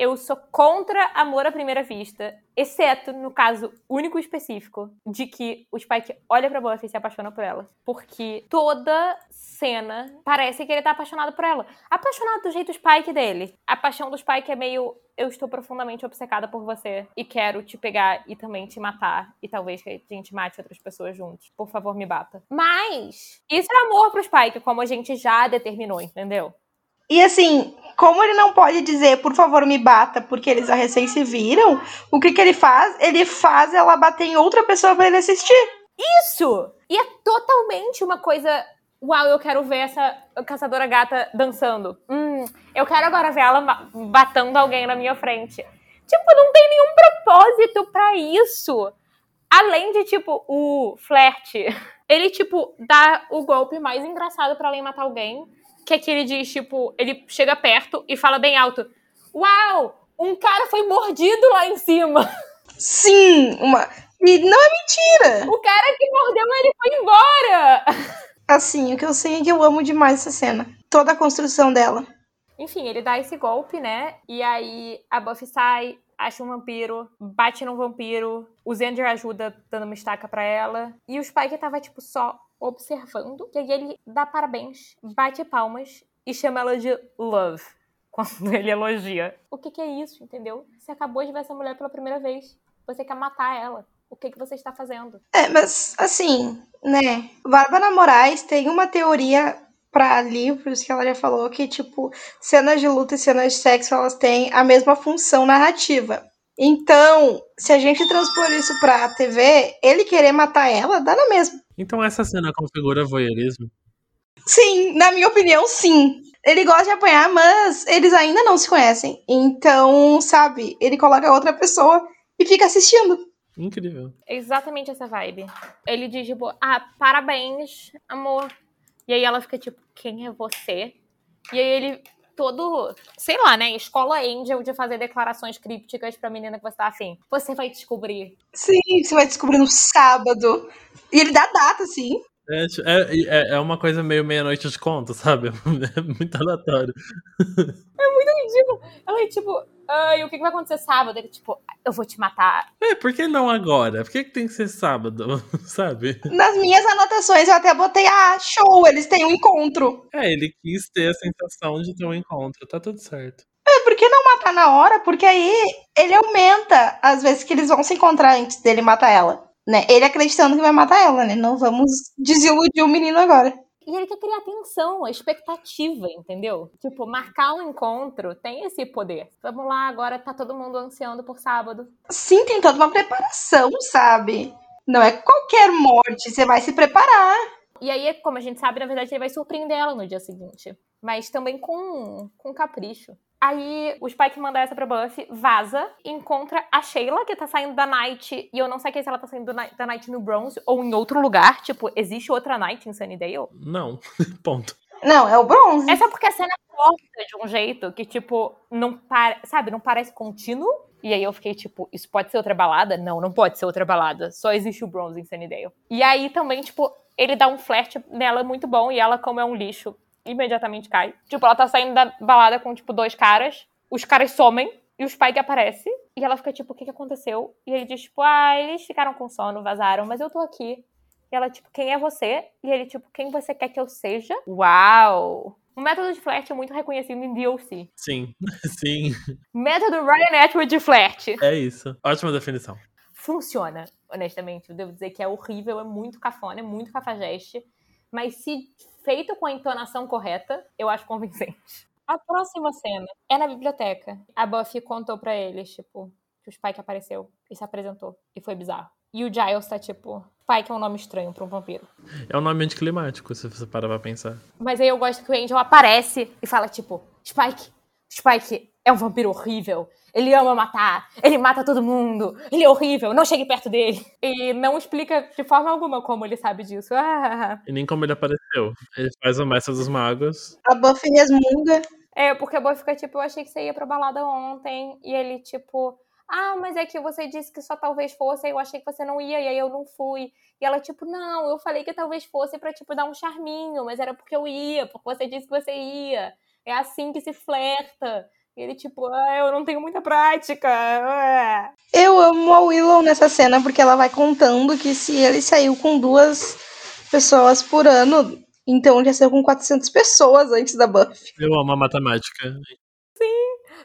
eu sou contra amor à primeira vista, exceto no caso único específico de que o Spike olha pra Buffy e se apaixona por ela. Porque toda cena parece que ele tá apaixonado por ela. Apaixonado do jeito Spike dele. A paixão do Spike é meio eu estou profundamente obcecada por você e quero te pegar e também te matar e talvez que a gente mate outras pessoas juntos. Por favor, me bata. Mas isso é amor pro Spike, como a gente já determinou, entendeu? E assim, como ele não pode dizer, por favor, me bata, porque eles já recém se viram, o que que ele faz? Ele faz ela bater em outra pessoa pra ele assistir. Isso! E é totalmente uma coisa. Uau, eu quero ver essa caçadora gata dançando. Hum, eu quero agora ver ela ba- batendo alguém na minha frente. Tipo, não tem nenhum propósito pra isso. Além de, tipo, o flerte. <laughs> Ele, tipo, dá o golpe mais engraçado pra alguém matar alguém. Que é que ele diz, tipo, ele chega perto e fala bem alto: Uau! Um cara foi mordido lá em cima. Sim, uma. E não é mentira! O cara que mordeu ele foi embora. Assim, o que eu sei é que eu amo demais essa cena. Toda a construção dela. Enfim, ele dá esse golpe, né? E aí a Buffy sai, acha um vampiro, bate num vampiro, o Xander ajuda dando uma estaca pra ela. E o Spike tava, tipo, só observando. E aí ele dá parabéns, bate palmas e chama ela de Love. <laughs> Quando ele elogia. O que, que é isso, entendeu? Você acabou de ver essa mulher pela primeira vez. Você quer matar ela. O que, que você está fazendo? É, mas assim, né? Bárbara Moraes tem uma teoria pra livros que ela já falou que, tipo, cenas de luta e cenas de sexo elas têm a mesma função narrativa. Então, se a gente transpor isso pra TV, ele querer matar ela, dá na mesma. Então essa cena configura voyeurismo? Sim, na minha opinião, sim. Ele gosta de apanhar, mas eles ainda não se conhecem. Então, sabe, ele coloca outra pessoa e fica assistindo. Incrível. Exatamente essa vibe. Ele diz, tipo, ah, parabéns, amor. E aí ela fica, tipo, quem é você? E aí ele, todo, sei lá, né? Escola Angel de fazer declarações crípticas pra menina que você tá afim. Você vai descobrir. Sim, você vai descobrir no sábado. E ele dá data, sim. É, é, é, é uma coisa meio meia-noite de conta, sabe? <laughs> É muito aleatório. Ridículo. Ela é tipo, ai, o que, que vai acontecer sábado? Ele, tipo, eu vou te matar. É, por que não agora? Por que, que tem que ser sábado, <laughs> sabe? Nas minhas anotações eu até botei, ah, show, eles têm um encontro. É, ele quis ter a sensação de ter um encontro, tá tudo certo. É, por que não matar na hora? Porque aí ele aumenta as vezes que eles vão se encontrar antes dele matar ela. Né? Ele acreditando que vai matar ela, né? Não vamos desiludir o menino agora. E ele quer criar atenção, a expectativa, entendeu? Tipo, marcar um encontro tem esse poder. Vamos lá, agora tá todo mundo ansiando por sábado. Sim, tem toda uma preparação, sabe? Não é qualquer morte, você vai se preparar. E aí, como a gente sabe, na verdade, ele vai surpreender ela no dia seguinte. Mas também com, com capricho. Aí o Spike manda essa pra Buffy, vaza, encontra a Sheila, que tá saindo da Night. E eu não sei se ela tá saindo da Night no Bronze ou em outro lugar. Tipo, existe outra Night em Sunnydale? Não, <laughs> ponto. Não, é o bronze. É só porque a cena corta de um jeito que, tipo, não para, sabe, não parece contínuo. E aí eu fiquei, tipo, isso pode ser outra balada? Não, não pode ser outra balada. Só existe o Bronze em Sunnydale. E aí também, tipo, ele dá um flerte nela muito bom e ela, como é um lixo, imediatamente cai. Tipo, ela tá saindo da balada com, tipo, dois caras. Os caras somem e o Spike aparece. E ela fica, tipo, o que que aconteceu? E ele diz, tipo, ah, eles ficaram com sono, vazaram, mas eu tô aqui. E ela, tipo, quem é você? E ele, tipo, quem você quer que eu seja? Uau! Um método de flerte muito reconhecido em DLC. Sim, <laughs> sim, Método Ryan Atwood de flerte. é isso. Ótima definição. Funciona, honestamente. Eu devo dizer que é horrível, é muito cafona, é muito cafajeste. Mas se feito com a entonação correta, eu acho convincente. A próxima cena é na biblioteca. A Buffy contou pra eles, tipo, que o Spike apareceu e se apresentou. E foi bizarro. E o Giles tá tipo, Spike é um nome estranho pra um vampiro. É um nome anticlimático, se você parar pra pensar. Mas aí eu gosto que o Angel aparece e fala, tipo, Spike, Spike é um vampiro horrível. Ele ama matar, ele mata todo mundo, ele é horrível, não chegue perto dele. E não explica de forma alguma como ele sabe disso. Ah, E nem como ele apareceu. Ele faz o Mestre dos Magos. A Buffy resmunga. É, porque a Boy fica tipo, eu achei que você ia pra balada ontem. E ele, tipo, ah, mas é que você disse que só talvez fosse, aí eu achei que você não ia, e aí eu não fui. E ela, tipo, não, eu falei que talvez fosse pra, tipo, dar um charminho, mas era porque eu ia, porque você disse que você ia. É assim que se flerta. E ele, tipo, ah, eu não tenho muita prática. Ah. Eu amo a Willow nessa cena porque ela vai contando que se ele saiu com duas pessoas por ano, então já saiu com 400 pessoas antes da Buffy. Eu amo a matemática.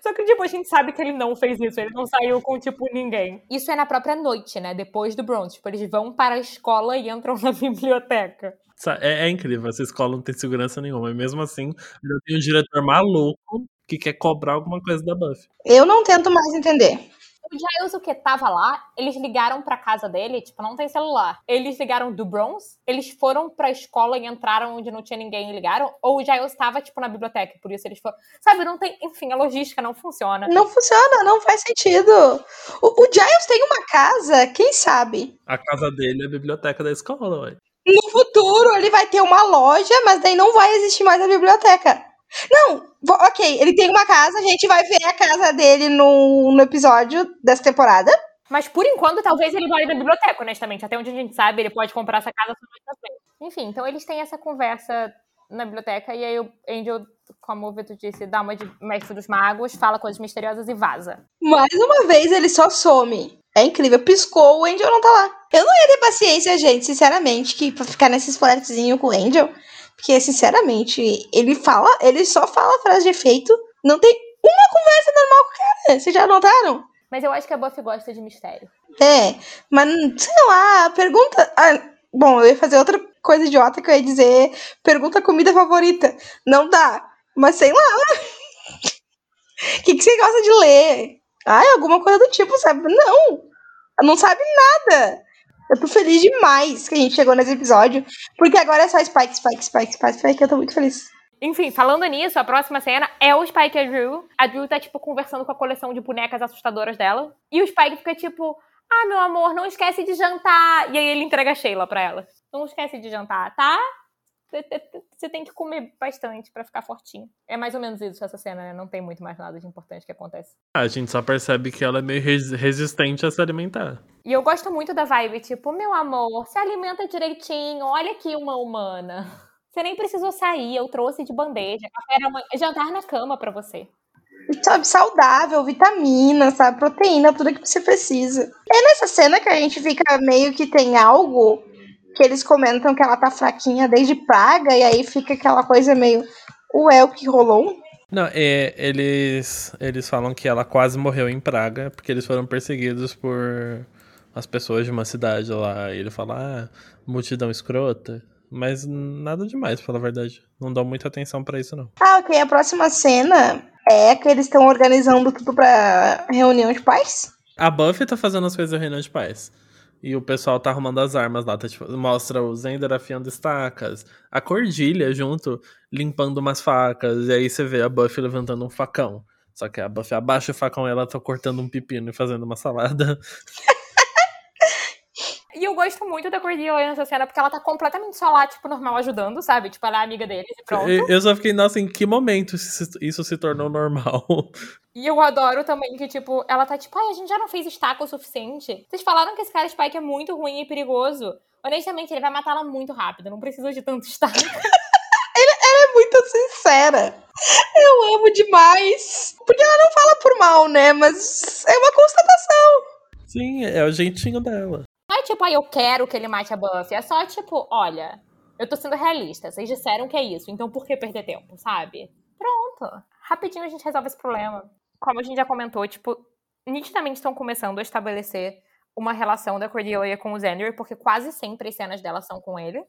Só que, tipo, a gente sabe que ele não fez isso. Ele não saiu com, tipo, ninguém. Isso é na própria noite, né? Depois do Bronze. Tipo, eles vão para a escola e entram <laughs> na biblioteca. É, é incrível, essa escola não tem segurança nenhuma. E mesmo assim, ainda tem um diretor maluco que quer cobrar alguma coisa da Buffy. Eu não tento mais entender. O Giles, o que tava lá, eles ligaram pra casa dele, tipo, não tem celular. Eles ligaram do Bronze, eles foram pra escola e entraram onde não tinha ninguém e ligaram, ou o Giles tava, tipo, na biblioteca, por isso eles foram. Sabe, não tem. Enfim, a logística não funciona. Não funciona, não faz sentido. O, o Giles tem uma casa, quem sabe? A casa dele é a biblioteca da escola, ué. No futuro, ele vai ter uma loja, mas daí não vai existir mais a biblioteca. Não, ok, ele tem uma casa, a gente vai ver a casa dele no, no episódio dessa temporada. Mas por enquanto, talvez ele vá na biblioteca, honestamente. Até onde a gente sabe, ele pode comprar essa casa só mais pra frente. Enfim, então eles têm essa conversa na biblioteca e aí o Angel, como o Vitor disse, dá uma de mestre dos magos, fala coisas misteriosas e vaza. Mais uma vez ele só some. É incrível, piscou, o Angel não tá lá. Eu não ia ter paciência, gente, sinceramente, que pra ficar nesses flertezinhos com o Angel. Porque, sinceramente, ele fala, ele só fala frase de efeito. Não tem uma conversa normal com o cara. Vocês já notaram? Mas eu acho que a Buffy gosta de mistério. É, mas sei lá, pergunta. Ah, bom, eu ia fazer outra coisa idiota que eu ia dizer. Pergunta a comida favorita. Não dá. Mas sei lá. O <laughs> que, que você gosta de ler? Ai, alguma coisa do tipo, sabe? Não. Não sabe nada. Eu tô feliz demais que a gente chegou nesse episódio, porque agora é só Spike, Spike, Spike, Spike, Spike, eu tô muito feliz. Enfim, falando nisso, a próxima cena é o Spike e a Drew. A Drew tá, tipo, conversando com a coleção de bonecas assustadoras dela. E o Spike fica tipo, ah, meu amor, não esquece de jantar. E aí ele entrega a Sheila pra ela. Não esquece de jantar, tá? <laughs> Você tem que comer bastante para ficar fortinho. É mais ou menos isso essa cena, né? Não tem muito mais nada de importante que acontece. A gente só percebe que ela é meio resistente a se alimentar. E eu gosto muito da vibe, tipo, meu amor, se alimenta direitinho, olha aqui uma humana. <laughs> Você nem precisou sair, eu trouxe de bandeja, jantar na cama para você. Sabe, saudável, vitamina, sabe, proteína, tudo que você precisa. É nessa cena que a gente fica meio que tem algo que eles comentam que ela tá fraquinha desde Praga, e aí fica aquela coisa meio. Ué, o que rolou? Não, é, eles, eles falam que ela quase morreu em Praga, porque eles foram perseguidos por as pessoas de uma cidade lá. E ele fala, ah, multidão escrota. Mas nada demais, pela verdade. Não dá muita atenção para isso, não. Ah, ok. A próxima cena é que eles estão organizando tudo pra reunião de pais? A Buffy tá fazendo as coisas da reunião de pais. E o pessoal tá arrumando as armas lá, tá, tipo, mostra o Zender afiando estacas, a Cordilha junto, limpando umas facas, e aí você vê a Buffy levantando um facão. Só que a Buffy abaixa o facão e ela tá cortando um pepino e fazendo uma salada. <laughs> E eu gosto muito da Cordelia nessa cena, porque ela tá completamente só lá, tipo, normal, ajudando, sabe? Tipo, ela é amiga deles e pronto. Eu só fiquei, nossa, em que momento isso se tornou normal? E eu adoro também que, tipo, ela tá tipo, ai, a gente já não fez estaca o suficiente. Vocês falaram que esse cara Spike é muito ruim e perigoso. Honestamente, ele vai matar ela muito rápido, não precisa de tanto estaca. <laughs> ela é muito sincera. Eu amo demais. Porque ela não fala por mal, né? Mas é uma constatação. Sim, é o jeitinho dela. Não é tipo, ah, eu quero que ele mate a Buffy. É só tipo, olha, eu tô sendo realista. Vocês disseram que é isso, então por que perder tempo, sabe? Pronto. Rapidinho a gente resolve esse problema. Como a gente já comentou, tipo, nitidamente estão começando a estabelecer uma relação da Cordelia com o Xander, porque quase sempre as cenas dela são com ele.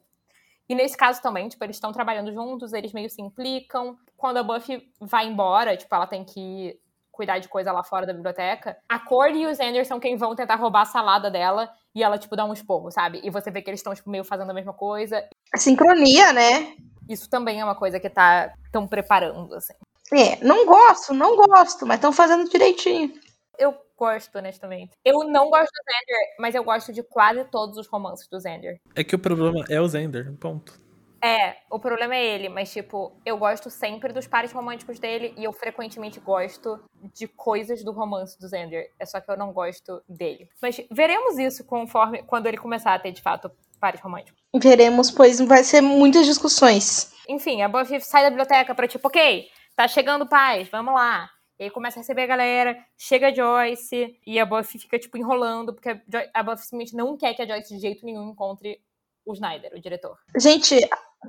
E nesse caso também, tipo, eles estão trabalhando juntos, eles meio se implicam. Quando a Buffy vai embora, tipo, ela tem que cuidar de coisa lá fora da biblioteca, a Cordy e o Xander são quem vão tentar roubar a salada dela e ela, tipo, dá um esporro, sabe? E você vê que eles estão, tipo, meio fazendo a mesma coisa. A sincronia, né? Isso também é uma coisa que tá tão preparando, assim. É, não gosto, não gosto, mas estão fazendo direitinho. Eu gosto, honestamente. Eu não gosto do Xander, mas eu gosto de quase todos os romances do Xander. É que o problema é o Xander, ponto. É, o problema é ele, mas tipo, eu gosto sempre dos pares românticos dele e eu frequentemente gosto de coisas do romance do Xander. É só que eu não gosto dele. Mas veremos isso conforme quando ele começar a ter de fato pares românticos. Veremos, pois vai ser muitas discussões. Enfim, a Buffy sai da biblioteca pra tipo, ok, tá chegando paz, vamos lá. E aí começa a receber a galera, chega a Joyce, e a Buffy fica, tipo, enrolando, porque a Buffy simplesmente não quer que a Joyce de jeito nenhum encontre o Snyder, o diretor. Gente,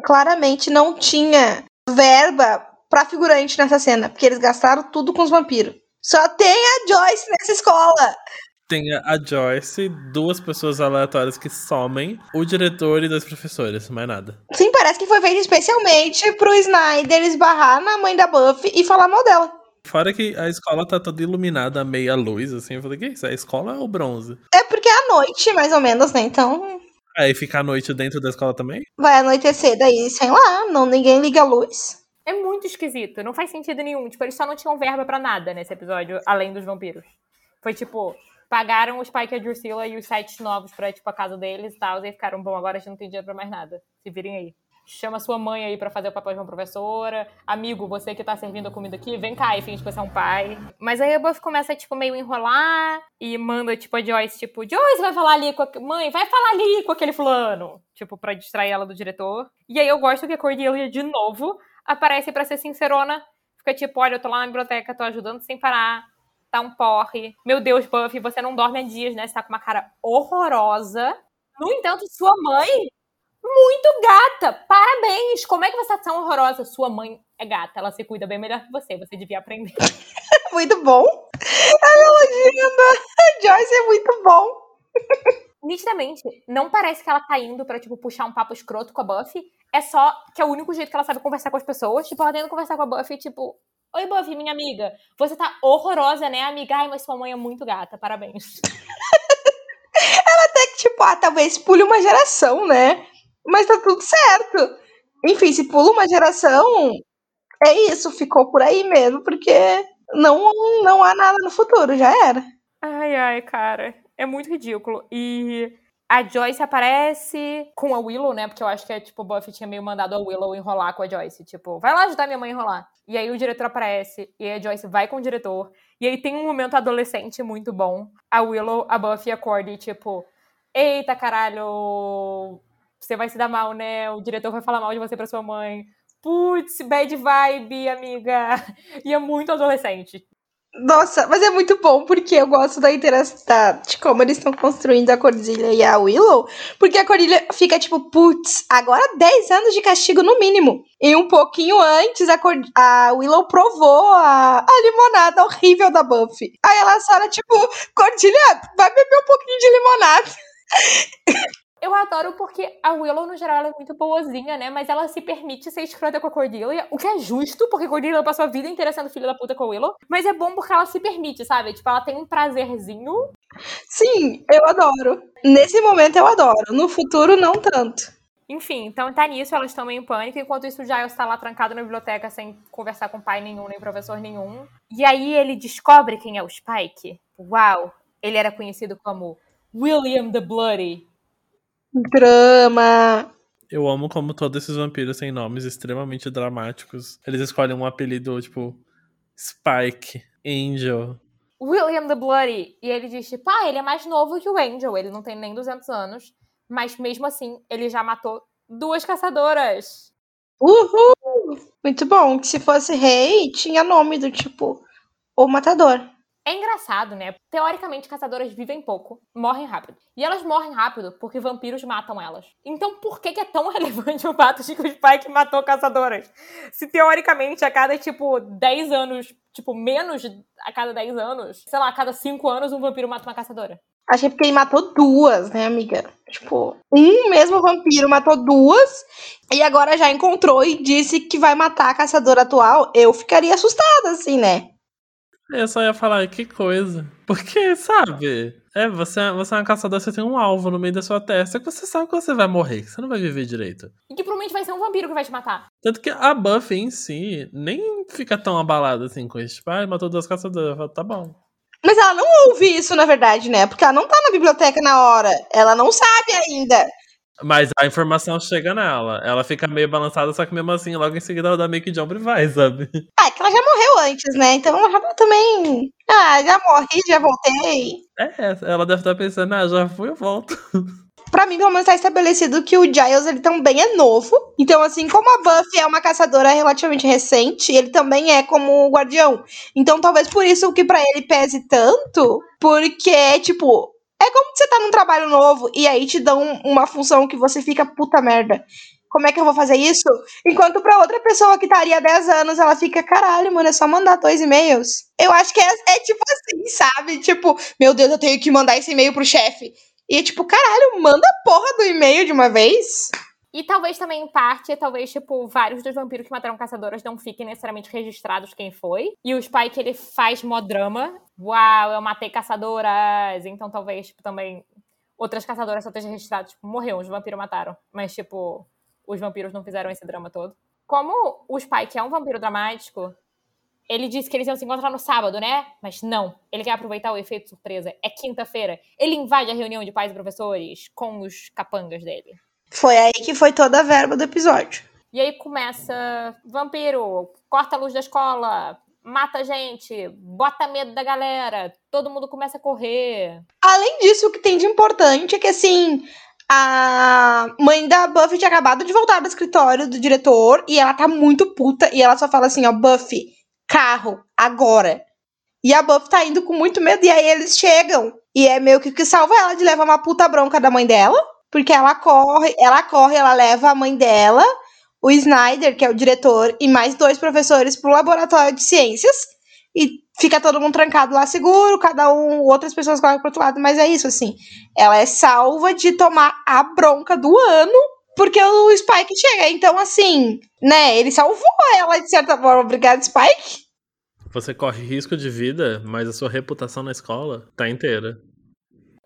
claramente não tinha verba pra figurante nessa cena, porque eles gastaram tudo com os vampiros. Só tem a Joyce nessa escola. Tem a Joyce, duas pessoas aleatórias que somem, o diretor e dois professores, mais nada. Sim, parece que foi feito especialmente pro Snyder esbarrar na mãe da Buffy e falar mal dela. Fora que a escola tá toda iluminada, meia luz, assim. Eu falei, que isso? A escola é o bronze? É porque é à noite, mais ou menos, né? Então. Aí fica à noite dentro da escola também? Vai anoitecer, daí, sei lá, não, ninguém liga a luz. É muito esquisito, não faz sentido nenhum. Tipo, eles só não tinham verba pra nada nesse episódio, além dos vampiros. Foi tipo, pagaram o Spike e a Drusilla e os sites novos pra, tipo, a casa deles e tal, e ficaram, bom, agora a gente não tem dinheiro pra mais nada. Se virem aí. Chama sua mãe aí pra fazer o papel de uma professora. Amigo, você que tá servindo a comida aqui, vem cá e finge que você é um pai. Mas aí a Buffy começa, tipo, meio enrolar e manda, tipo, a Joyce, tipo, Joyce vai falar ali com a... Mãe, vai falar ali com aquele fulano. Tipo, pra distrair ela do diretor. E aí eu gosto que a Cordelia, de novo, aparece pra ser sincerona. Fica tipo, olha, eu tô lá na biblioteca, tô ajudando sem parar tá um porre. Meu Deus, Buffy, você não dorme há dias, né? Você tá com uma cara horrorosa. No entanto, sua mãe, muito gata. Parabéns. Como é que você tá tão horrorosa? Sua mãe é gata. Ela se cuida bem melhor que você. Você devia aprender. <laughs> muito bom. A melodia da Joyce é muito bom. Nitidamente, não parece que ela tá indo pra, tipo, puxar um papo escroto com a Buffy. É só que é o único jeito que ela sabe conversar com as pessoas. Tipo, ela tendo conversar com a Buffy, tipo, Oi, Buffy, minha amiga. Você tá horrorosa, né, amiga? Ai, mas sua mãe é muito gata. Parabéns. <laughs> Ela até que, tipo, ah, talvez pule uma geração, né? Mas tá tudo certo. Enfim, se pula uma geração, é isso. Ficou por aí mesmo, porque não, não há nada no futuro. Já era. Ai, ai, cara. É muito ridículo. E a Joyce aparece com a Willow, né? Porque eu acho que é tipo, o Buffy tinha meio mandado a Willow enrolar com a Joyce. Tipo, vai lá ajudar minha mãe a enrolar. E aí o diretor aparece, e a Joyce vai com o diretor. E aí tem um momento adolescente muito bom. A Willow, a Buffy e tipo, eita caralho, você vai se dar mal, né? O diretor vai falar mal de você pra sua mãe. Putz, bad vibe, amiga. <laughs> E é muito adolescente. Nossa, mas é muito bom porque eu gosto da interação de como eles estão construindo a Cordilha e a Willow. Porque a Cordilha fica tipo, putz, agora 10 anos de castigo no mínimo. E um pouquinho antes, a, Cord a Willow provou a, a limonada horrível da Buffy. Aí ela só era tipo, Cordilha, vai beber um pouquinho de limonada. <laughs> Eu adoro porque a Willow, no geral, ela é muito boazinha, né? Mas ela se permite ser escrota com a Cordelia, o que é justo, porque a Cordelia passou a vida inteira sendo filha da puta com a Willow. Mas é bom porque ela se permite, sabe? Tipo, ela tem um prazerzinho. Sim, eu adoro. Nesse momento eu adoro. No futuro, não tanto. Enfim, então tá nisso, elas estão meio em pânico. Enquanto isso, o Giles tá lá trancado na biblioteca sem conversar com pai nenhum, nem professor nenhum. E aí ele descobre quem é o Spike. Uau! Ele era conhecido como William the Bloody. Drama. Eu amo como todos esses vampiros têm nomes extremamente dramáticos. Eles escolhem um apelido, tipo, Spike, Angel. William the Bloody. E ele diz, tipo, ah, ele é mais novo que o Angel. Ele não tem nem 200 anos. Mas mesmo assim, ele já matou duas caçadoras. Uhul! Muito bom. Que se fosse rei, tinha nome do tipo, o matador. É engraçado, né? Teoricamente, caçadoras vivem pouco, morrem rápido. E elas morrem rápido porque vampiros matam elas. Então, por que, é tão <laughs> relevante o fato de que o Spike matou caçadoras? Se teoricamente, a cada, tipo, 10 anos, tipo, menos a cada 10 anos, sei lá, a cada 5 anos, um vampiro mata uma caçadora. Achei porque ele matou duas, né, amiga? Tipo, um mesmo vampiro matou duas e agora já encontrou e disse que vai matar a caçadora atual. Eu ficaria assustada, assim, né? Eu só ia falar, que coisa. Porque, sabe? É, você, você é uma caçadora, você tem um alvo no meio da sua testa que você sabe que você vai morrer, que você não vai viver direito. E que provavelmente vai ser um vampiro que vai te matar. Tanto que a Buffy em si nem fica tão abalada assim com isso. Tipo, ah, matou duas caçadoras. Falo, tá bom. Mas ela não ouve isso, na verdade, né? Porque ela não tá na biblioteca na hora. Ela não sabe ainda. Mas a informação chega nela. Ela fica meio balançada, só que mesmo assim, logo em seguida ela dá meio que jump e vai, sabe? Ah, é que ela já morreu antes, né? Então ela já também. Ah, já morri, já voltei. É, ela deve estar pensando, ah, já fui, eu volto. <laughs> Pra mim, pelo menos, tá estabelecido que o Giles, ele também é novo. Então, assim, como a Buffy é uma caçadora relativamente recente, ele também é como o guardião. Então, talvez por isso que pra ele pese tanto, porque, tipo, é como você tá num trabalho novo e aí te dão uma função que você fica puta merda. Como é que eu vou fazer isso? Enquanto pra outra pessoa que estaria há 10 anos, ela fica, caralho, mano, é só mandar dois e-mails. Eu acho que é, é tipo assim, sabe? Tipo, meu Deus, eu tenho que mandar esse e-mail pro chefe. E é tipo, caralho, manda a porra do e-mail de uma vez. E talvez também, em parte, talvez, tipo, vários dos vampiros que mataram caçadoras não fiquem necessariamente registrados quem foi. E o Spike, ele faz mó drama. Uau, eu matei caçadoras. Então, talvez, tipo, também outras caçadoras só estejam registradas. Tipo, morreu, os vampiros mataram. Mas, tipo, os vampiros não fizeram esse drama todo. Como o Spike é um vampiro dramático, ele disse que eles iam se encontrar no sábado, né? Mas não. Ele quer aproveitar o efeito surpresa. É quinta-feira. Ele invade a reunião de pais e professores com os capangas dele. Foi aí que foi toda a verba do episódio. E aí começa: vampiro, corta a luz da escola, mata a gente, bota medo da galera, todo mundo começa a correr. Além disso, o que tem de importante é que, assim, a mãe da Buffy tinha acabado de voltar do escritório do diretor e ela tá muito puta e ela só fala assim: ó, Buffy, carro, agora. E a Buffy tá indo com muito medo e aí eles chegam. E é meio que o que salva ela de levar uma puta bronca da mãe dela. Porque ela corre, ela corre, ela leva a mãe dela, o Snyder, que é o diretor, e mais dois professores pro laboratório de ciências. E fica todo mundo trancado lá seguro, cada um, outras pessoas correm pro outro lado, mas é isso, assim. Ela é salva de tomar a bronca do ano, porque o Spike chega. Então, assim, né, ele salvou ela de certa forma. Obrigado, Spike. Você corre risco de vida, mas a sua reputação na escola tá inteira.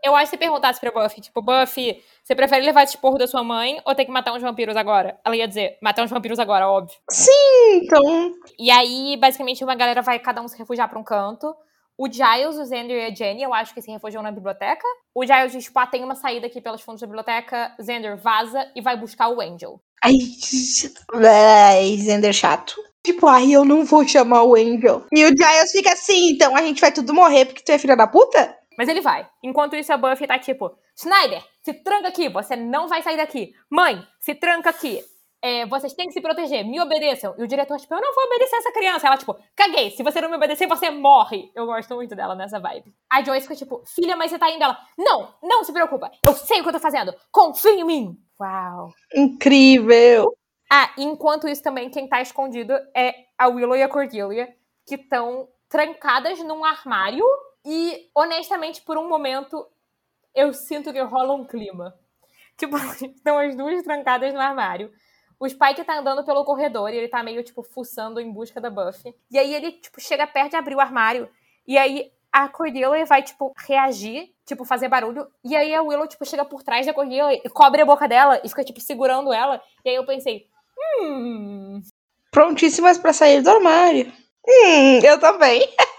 Eu acho que se perguntasse pra Buffy, tipo, Buffy, você prefere levar esse porro da sua mãe ou ter que matar uns vampiros agora? Ela ia dizer, matar uns vampiros agora, óbvio. Sim, então. E aí, basicamente, uma galera vai cada um se refugiar pra um canto. O Giles, o Xander e a Jenny, eu acho que se refugiam na biblioteca. O Giles diz, tipo, ah, tem uma saída aqui pelos fundos da biblioteca. Xander vaza e vai buscar o Angel. Ai, ai Xander chato. Tipo, ai, eu não vou chamar o Angel. E o Giles fica assim, então a gente vai tudo morrer porque tu é filha da puta? Mas ele vai. Enquanto isso, a Buffy tá tipo: Schneider, se tranca aqui, você não vai sair daqui. Mãe, se tranca aqui. É, vocês têm que se proteger, me obedeçam. E o diretor, tipo, eu não vou obedecer essa criança. Ela, tipo, caguei, se você não me obedecer, você morre. Eu gosto muito dela nessa vibe. A Joyce fica tipo, filha, mas você tá indo. Ela, não, não se preocupa, eu sei o que eu tô fazendo, confia em mim. Uau. Incrível. Ah, enquanto isso também, quem tá escondido é a Willow e a Cordelia, que estão trancadas num armário e, honestamente, por um momento, eu sinto que rola um clima. <laughs> Tipo, <laughs> estão as duas trancadas no armário. O Spike tá andando pelo corredor e ele tá meio, tipo, fuçando em busca da Buffy. E aí ele, tipo, chega perto de abrir o armário. E aí a Cordelia vai, tipo, reagir, tipo, fazer barulho. E aí a Willow, tipo, chega por trás da Cordelia e cobre a boca dela e fica, tipo, segurando ela. E aí eu pensei, hum. Prontíssimas para sair do armário. Hum, eu também. <laughs>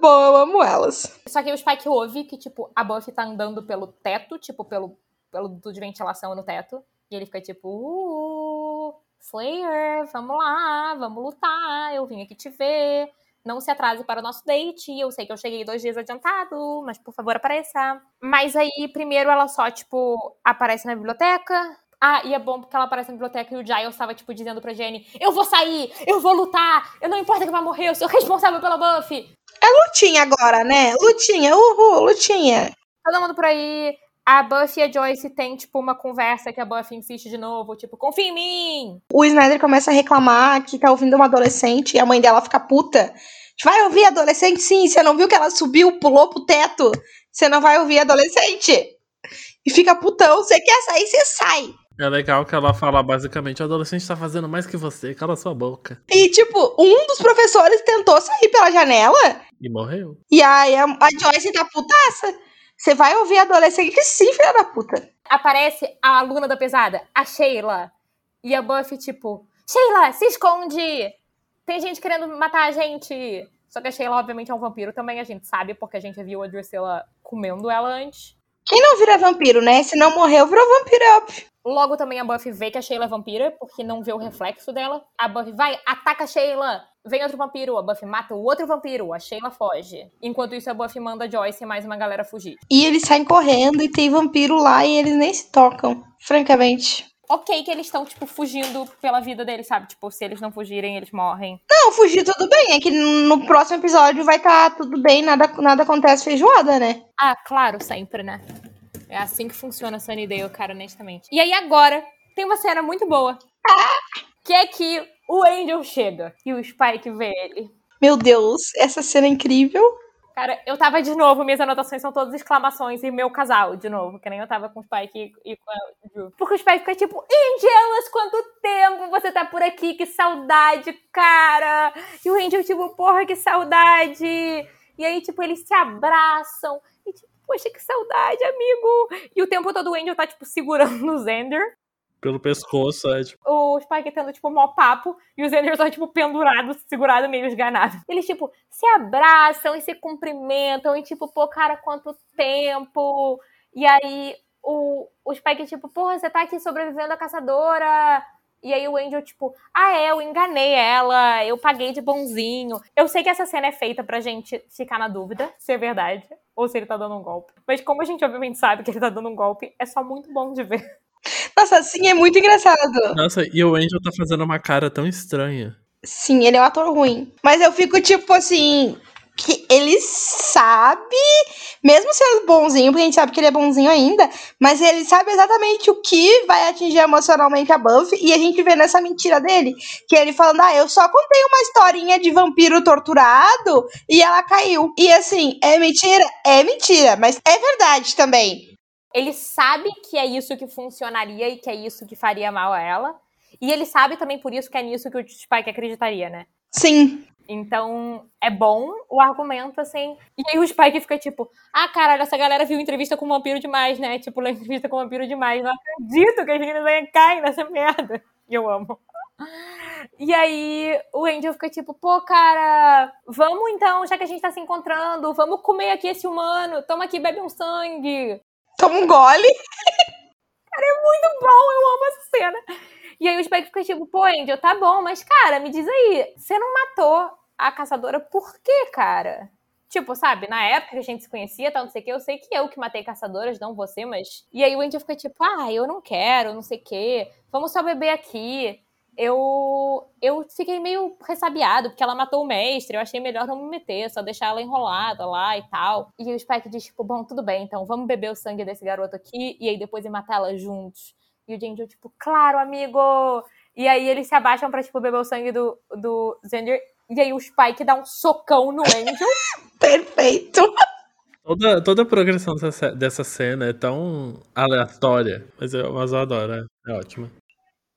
Bom, eu amo elas. Só que o Spike ouve que, tipo, a Buffy tá andando pelo teto, tipo, pelo, pelo duto de ventilação no teto. E ele fica tipo, uh, Slayer, vamos lá, vamos lutar, eu vim aqui te ver. Não se atrase para o nosso date. Eu sei que eu cheguei dois dias adiantado, mas por favor apareça. Mas aí, primeiro, ela só, tipo, aparece na biblioteca. Ah, e é bom porque ela aparece na biblioteca e o Giles estava, tipo, dizendo pra Jenny: Eu vou sair, eu vou lutar, eu não importa que vai morrer, eu sou responsável pela Buffy. É lutinha agora, né? Lutinha, uhul, lutinha. Todo mundo por aí. A Buffy e a Joyce tem, tipo, uma conversa que a Buffy insiste de novo, tipo, confia em mim! O Snyder começa a reclamar que tá ouvindo uma adolescente e a mãe dela fica puta. Vai ouvir adolescente sim, você não viu que ela subiu, pulou pro teto? Você não vai ouvir adolescente? E fica putão, você quer sair, você sai. É legal que ela fala basicamente: o adolescente tá fazendo mais que você, cala sua boca. E, tipo, um dos professores tentou sair pela janela. E morreu. E aí a, a Joyce tá putaça. Você vai ouvir a adolescente que sim, filha da puta. Aparece a aluna da pesada, a Sheila. E a Buffy, tipo, Sheila, se esconde! Tem gente querendo matar a gente. Só que a Sheila, obviamente, é um vampiro também, a gente sabe, porque a gente viu a Drusilla comendo ela antes. Quem não vira vampiro, né? Se não morreu, virou vampiro, é óbvio. Logo também a Buffy vê que a Sheila é vampira, porque não vê o reflexo dela. A Buffy vai, ataca a Sheila. Vem outro vampiro, a Buffy mata o outro vampiro, a Sheila foge. Enquanto isso, a Buffy manda a Joyce e mais uma galera fugir. E eles saem correndo e tem vampiro lá e eles nem se tocam, francamente. Ok que eles estão, tipo, fugindo pela vida deles, sabe? Tipo, se eles não fugirem, eles morrem. Não, fugir tudo bem. É que no próximo episódio vai estar tá tudo bem, nada, nada acontece feijoada, né? Ah, claro, sempre, né? É assim que funciona Sunnydale, cara, honestamente. E aí agora, tem uma cena muito boa. <laughs> Que é que o Angel chega e o Spike vê ele. Meu Deus, essa cena é incrível. Cara, eu tava de novo, minhas anotações são todas exclamações e meu casal, de novo, que nem eu tava com o Spike e, e com a Ju. Porque o Spike fica tipo, Angelas, quanto tempo você tá por aqui, que saudade, cara! E o Angel, tipo, porra, que saudade! E aí, tipo, eles se abraçam e, tipo, poxa, que saudade, amigo! E o tempo todo o Angel tá, tipo, segurando o Xander pelo pescoço, é tipo. O Spike tendo, tipo, mó papo, e os Xander só, tipo, pendurado, segurado, meio esganado. Eles, tipo, se abraçam e se cumprimentam, e, tipo, pô, cara, quanto tempo! E aí o, o Spike, tipo, porra, você tá aqui sobrevivendo à caçadora. E aí o Angel, tipo, ah, é, eu enganei ela, eu paguei de bonzinho. Eu sei que essa cena é feita pra gente ficar na dúvida se é verdade ou se ele tá dando um golpe. Mas como a gente obviamente sabe que ele tá dando um golpe, é só muito bom de ver. Nossa, assim é muito engraçado. Nossa, e o Angel tá fazendo uma cara tão estranha. Sim, ele é um ator ruim. Mas eu fico tipo assim. Que ele sabe, mesmo sendo bonzinho, porque a gente sabe que ele é bonzinho ainda, mas ele sabe exatamente o que vai atingir emocionalmente a Buffy, e a gente vê nessa mentira dele, que ele falando, ah, eu só contei uma historinha de vampiro torturado e ela caiu. E assim, é mentira? É mentira, mas é verdade também. Ele sabe que é isso que funcionaria e que é isso que faria mal a ela. E ele sabe também por isso que é nisso que o Spike acreditaria, né? Sim. Então, é bom o argumento, assim. E aí o Spike fica tipo, ah, caralho, essa galera viu entrevista com um vampiro demais, né? Tipo, entrevista com um vampiro demais. Não acredito que as meninas caem nessa merda. E eu amo. E aí o Angel fica tipo, pô, cara, vamos então, já que a gente tá se encontrando, vamos comer aqui esse humano, toma aqui, bebe um sangue. Toma um gole. Cara, é muito bom, eu amo essa cena. E aí o Spike fica tipo, pô, Angel, tá bom, mas cara, me diz aí, você não matou a caçadora por quê, cara? Tipo, sabe, na época que a gente se conhecia, tal, não sei o que, eu sei que eu que matei caçadoras, não você, mas. E aí o Angel fica tipo, ah, eu não quero, não sei o que, vamos só beber aqui eu, eu fiquei meio ressabiado, porque ela matou o mestre, eu achei melhor não me meter, só deixar ela enrolada lá e tal. E o Spike diz, tipo, bom, tudo bem, então vamos beber o sangue desse garoto aqui e aí depois ir matar ela juntos. E o Ginger, tipo, claro, amigo! E aí eles se abaixam pra, tipo, beber o sangue do, do Xander. E aí o Spike dá um socão no Angel. <laughs> Perfeito! Toda, toda a progressão dessa, dessa cena é tão aleatória, mas eu, mas eu adoro, é, é ótimo.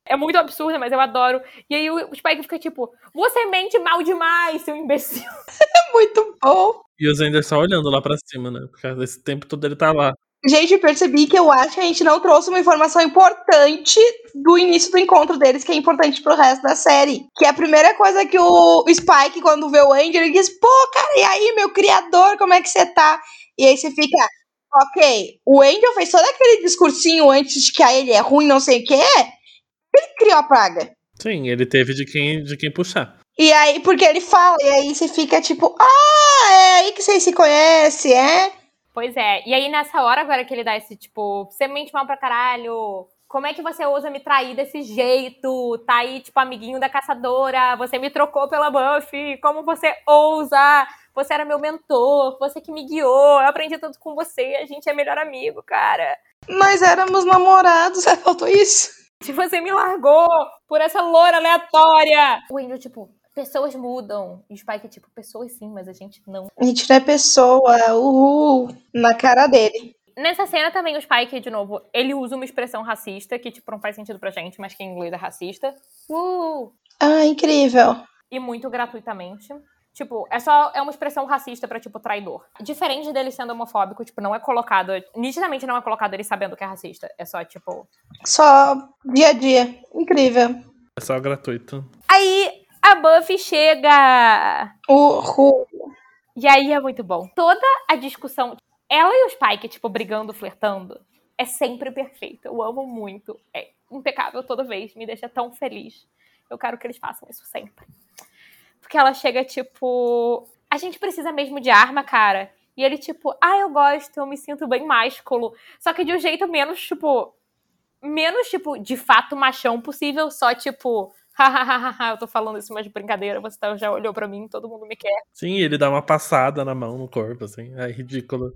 É muito absurda, mas eu adoro. E aí o Spike fica tipo, você mente mal demais, seu imbecil. <laughs> É muito bom. E o Zender só olhando lá pra cima, né? Porque esse tempo todo ele tá lá. Gente, percebi que eu acho que a gente não trouxe uma informação importante do início do encontro deles, que é importante pro resto da série. Que é a primeira coisa que o Spike, quando vê o Angel, ele diz: Pô, cara, e aí, meu criador, como é que você tá? E aí você fica. Ok, o Angel fez todo aquele discursinho antes de que a ele é ruim, não sei o quê. Ele criou a praga. Sim, ele teve de quem, de quem puxar. E aí, porque ele fala, e aí você fica tipo, ah, é aí que vocês se conhecem, é? Pois é. E aí, nessa hora agora que ele dá esse, tipo, você mente mal pra caralho. Como é que você ousa me trair desse jeito? Tá aí, tipo, amiguinho da caçadora. Você me trocou pela Buffy. Como você ousa? Você era meu mentor. Você que me guiou. Eu aprendi tudo com você. A gente é melhor amigo, cara. Nós éramos namorados. Só <laughs> faltou isso. Se você me largou por essa loura aleatória. O Angel, tipo, pessoas mudam. E o Spike, tipo, pessoas sim, mas a gente não. A gente não é pessoa, uhul, na cara dele. Nessa cena também o Spike, de novo, ele usa uma expressão racista que, tipo, não faz sentido pra gente, mas que em inglês é racista. Uh! Ah, incrível. E muito gratuitamente. Tipo, é só é uma expressão racista para tipo traidor. Diferente dele sendo homofóbico, tipo, não é colocado, nitidamente não é colocado ele sabendo que é racista. É só tipo só dia a dia. Incrível. É só gratuito. Aí a Buffy chega. Uhul. E aí é muito bom. Toda a discussão ela e o Spike, tipo, brigando, flertando, é sempre perfeito. Eu amo muito. É impecável toda vez. Me deixa tão feliz. Eu quero que eles façam isso sempre. Porque ela chega, tipo. A gente precisa mesmo de arma, cara. E ele, tipo, ah, eu gosto, eu me sinto bem másculo. Só que de um jeito menos, tipo. Menos, tipo, de fato machão possível. Só, tipo. <laughs> Hahaha, eu tô falando isso mais de brincadeira, você tá, já olhou para mim, todo mundo me quer. Sim, ele dá uma passada na mão, no corpo, assim. É ridículo.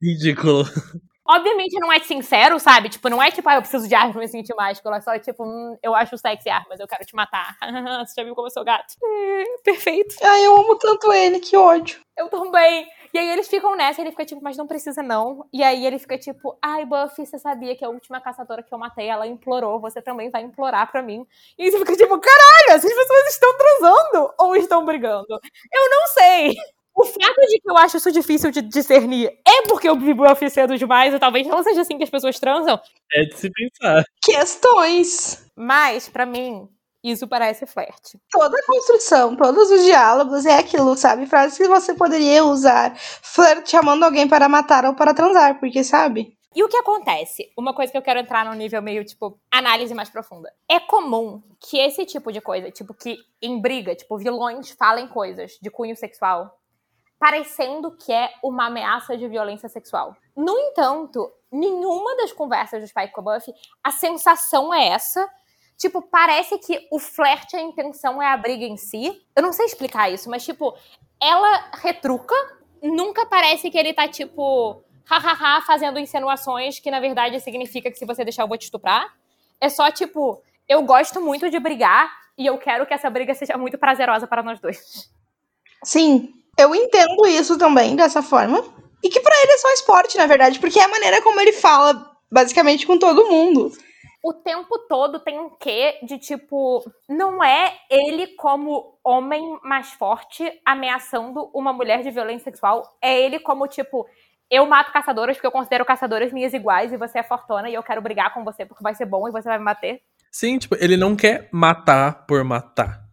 Ridículo. <laughs> Obviamente não é sincero, sabe? Tipo, não é tipo, ah, eu preciso de armas pra me sentir mágico. Ela é só tipo, hum, eu acho sexy armas, eu quero te matar. <laughs> Você já viu como eu sou gato? É, perfeito. Ai, eu amo tanto ele, que ódio. Eu também. E aí eles ficam nessa, ele fica tipo, mas não precisa não. E aí ele fica tipo, ai, Buffy, você sabia que a última caçadora que eu matei, ela implorou, você também vai implorar pra mim. E você fica tipo, caralho, essas pessoas estão transando ou estão brigando? Eu não sei. O fato de que eu acho isso difícil de discernir é porque eu vi Buffy cedo demais, e talvez não seja assim que as pessoas transam. É de se pensar. Questões. Mas, para mim, isso parece flerte. Toda a construção, todos os diálogos é aquilo, sabe? Frases que você poderia usar flerte chamando alguém para matar ou para transar, porque sabe? E o que acontece? Uma coisa que eu quero entrar num nível meio, tipo, análise mais profunda. É comum que esse tipo de coisa, tipo, que em briga, tipo, vilões falem coisas de cunho sexual parecendo que é uma ameaça de violência sexual. No entanto, nenhuma das conversas do Spike com a Buffy, a sensação é essa. Tipo, parece que o flerte, a intenção é a briga em si. Eu não sei explicar isso, mas, tipo, ela retruca. Nunca parece que ele tá, tipo, hahaha, fazendo insinuações que, na verdade, significa que se você deixar eu vou te estuprar. É só, tipo, eu gosto muito de brigar e eu quero que essa briga seja muito prazerosa para nós dois. Sim, eu entendo isso também, dessa forma. E que para ele é só esporte, na verdade, porque é a maneira como ele fala, basicamente, com todo mundo. O tempo todo tem um quê de tipo. Não é ele como homem mais forte ameaçando uma mulher de violência sexual. É ele como, tipo, eu mato caçadoras porque eu considero caçadoras minhas iguais e você é fortuna e eu quero brigar com você porque vai ser bom e você vai me bater. Sim, tipo, ele não quer matar por matar.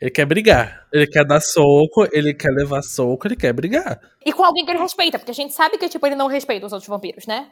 Ele quer brigar. Ele quer dar soco, ele quer levar soco, ele quer brigar. E com alguém que ele respeita, porque a gente sabe que, tipo, ele não respeita os outros vampiros, né?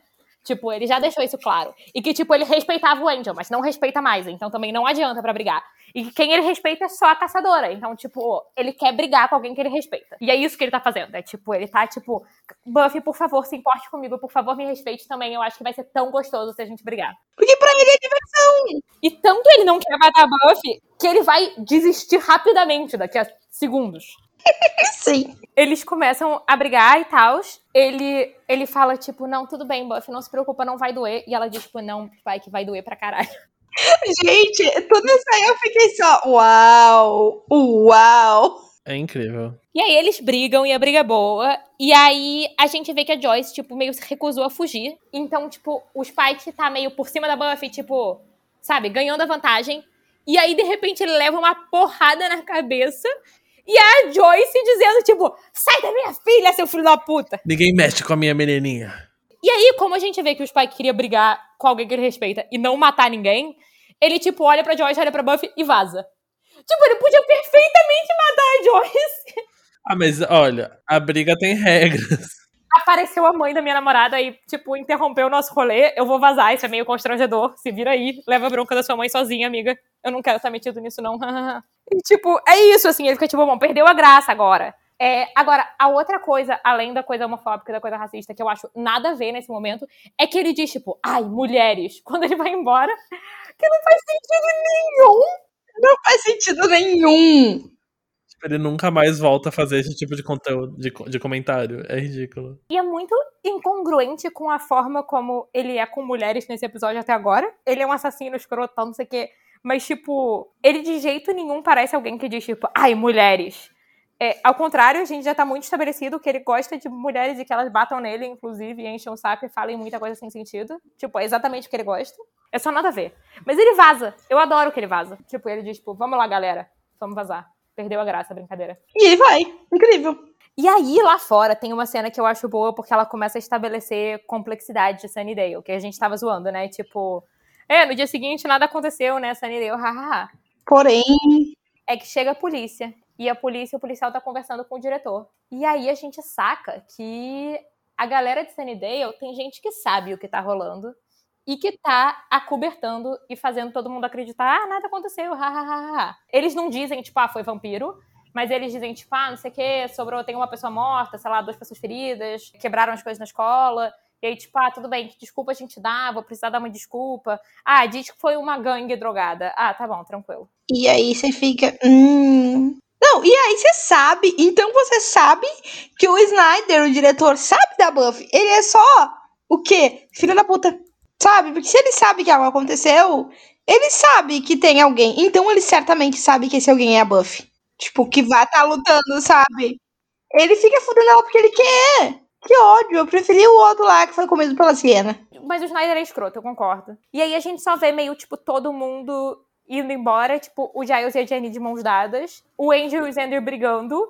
Tipo, ele já deixou isso claro. E que, tipo, ele respeitava o Angel, mas não respeita mais. Então também não adianta para brigar. E que quem ele respeita é só a caçadora. Então, tipo, ele quer brigar com alguém que ele respeita. E é isso que ele tá fazendo. É tipo, ele tá, tipo, Buffy, por favor, se importe comigo, por favor, me respeite também. Eu acho que vai ser tão gostoso se a gente brigar. Porque pra ele é diversão. E tanto ele não quer matar a Buffy que ele vai desistir rapidamente daqui a segundos. <laughs> Sim. Eles começam a brigar e tal. Ele, ele fala, tipo, não, tudo bem, Buffy, não se preocupa, não vai doer. E ela diz, tipo, não, vai que vai doer pra caralho. Gente, tudo isso aí eu fiquei só, uau, uau. É incrível. E aí eles brigam e a briga é boa. E aí a gente vê que a Joyce, tipo, meio se recusou a fugir. Então, tipo, o Spike tá meio por cima da Buffy, tipo, sabe, ganhando a vantagem. E aí, de repente, ele leva uma porrada na cabeça. E a Joyce dizendo, tipo, sai da minha filha, seu filho da puta. Ninguém mexe com a minha menininha. E aí, como a gente vê que o Spike queria brigar com alguém que ele respeita e não matar ninguém, ele, tipo, olha pra Joyce, olha pra Buffy e vaza. Tipo, ele podia perfeitamente matar a Joyce. Ah, mas olha, a briga tem regras. Apareceu a mãe da minha namorada e, tipo, interrompeu o nosso rolê. Eu vou vazar, isso é meio constrangedor. Se vira aí, leva a bronca da sua mãe sozinha, amiga. Eu não quero estar metido nisso, não. <laughs> e, tipo, é isso, assim. Ele fica, tipo, bom, perdeu a graça agora. É, agora, a outra coisa, além da coisa homofóbica e da coisa racista, que eu acho nada a ver nesse momento, é que ele diz, tipo, ai, mulheres, <laughs> quando ele vai embora, que não faz sentido nenhum. Não faz sentido nenhum. Tipo, ele nunca mais volta a fazer esse tipo de conteúdo, de, de comentário. É ridículo. E é muito incongruente com a forma como ele é com mulheres nesse episódio até agora. Ele é um assassino escrotão, não sei o quê. Mas, tipo, ele de jeito nenhum parece alguém que diz, tipo, ai, mulheres é, ao contrário, a gente já tá muito estabelecido que ele gosta de mulheres e que elas batam nele, inclusive, e enchem o saco e falem muita coisa sem sentido. Tipo, é exatamente o que ele gosta. É só nada a ver. Mas ele vaza. Eu adoro que ele vaza. Tipo, ele diz, tipo, vamos lá, galera. Vamos vazar. Perdeu a graça a brincadeira. E ele vai. Incrível. E aí, lá fora, tem uma cena que eu acho boa porque ela começa a estabelecer complexidade de Sunnydale, que a gente tava zoando, né? Tipo, é, no dia seguinte nada aconteceu, né? Sunnydale, hahaha. Porém. É que chega a polícia e a polícia, o policial tá conversando com o diretor. E aí a gente saca que a galera de Sunnydale tem gente que sabe o que tá rolando e que tá acobertando e fazendo todo mundo acreditar, ah, nada aconteceu, ha, ha, ha, ha. Eles não dizem, tipo, ah, foi vampiro, mas eles dizem, tipo, ah, não sei o que, sobrou, tem uma pessoa morta, sei lá, duas pessoas feridas, quebraram as coisas na escola, e aí, tipo, ah, tudo bem, que desculpa a gente dá, vou precisar dar uma desculpa. Ah, diz que foi uma gangue drogada. Ah, tá bom, tranquilo. E aí você fica. Hum. Não, e aí você sabe, então você sabe que o Snyder, o diretor, sabe da Buffy. Ele é só o quê? Filho da puta. Sabe? Porque se ele sabe que algo aconteceu, ele sabe que tem alguém. Então ele certamente sabe que esse alguém é a Buffy. Tipo, que vai estar tá lutando, sabe? Ele fica fudendo ela porque ele quer. Que ódio, eu preferi o outro lá que foi comido pela Siena. Mas o Snyder é escroto, eu concordo. E aí a gente só vê meio, tipo, todo mundo indo embora, tipo, o Giles e a Jenny de mãos dadas, o Angel e o Xander brigando,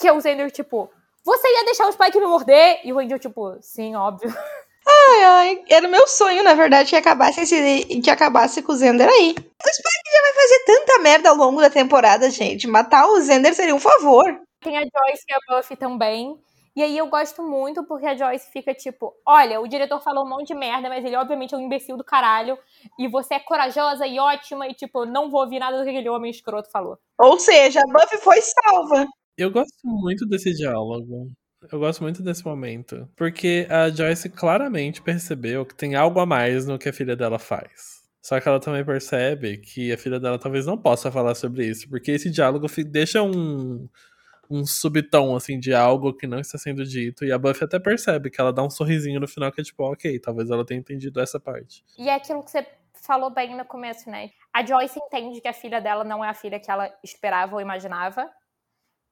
que é o Xander, tipo, você ia deixar o Spike me morder? E o Angel, tipo, sim, óbvio. Ai, ai, era o meu sonho, na verdade, que acabasse, esse, que acabasse com o Zender aí. O Spike já vai fazer tanta merda ao longo da temporada, gente. Matar o Zender seria um favor. Tem a Joyce e a Buffy também. E aí eu gosto muito porque a Joyce fica tipo: olha, o diretor falou um monte de merda, mas ele obviamente é um imbecil do caralho. E você é corajosa e ótima, e tipo, não vou ouvir nada do que aquele homem escroto falou. Ou seja, a Buffy foi salva. Eu gosto muito desse diálogo. Eu gosto muito desse momento. Porque a Joyce claramente percebeu que tem algo a mais no que a filha dela faz. Só que ela também percebe que a filha dela talvez não possa falar sobre isso, porque esse diálogo deixa um, um subtom, assim, de algo que não está sendo dito. E a Buffy até percebe que ela dá um sorrisinho no final que é tipo, ok, talvez ela tenha entendido essa parte. E é aquilo que você falou bem no começo, né? A Joyce entende que a filha dela não é a filha que ela esperava ou imaginava,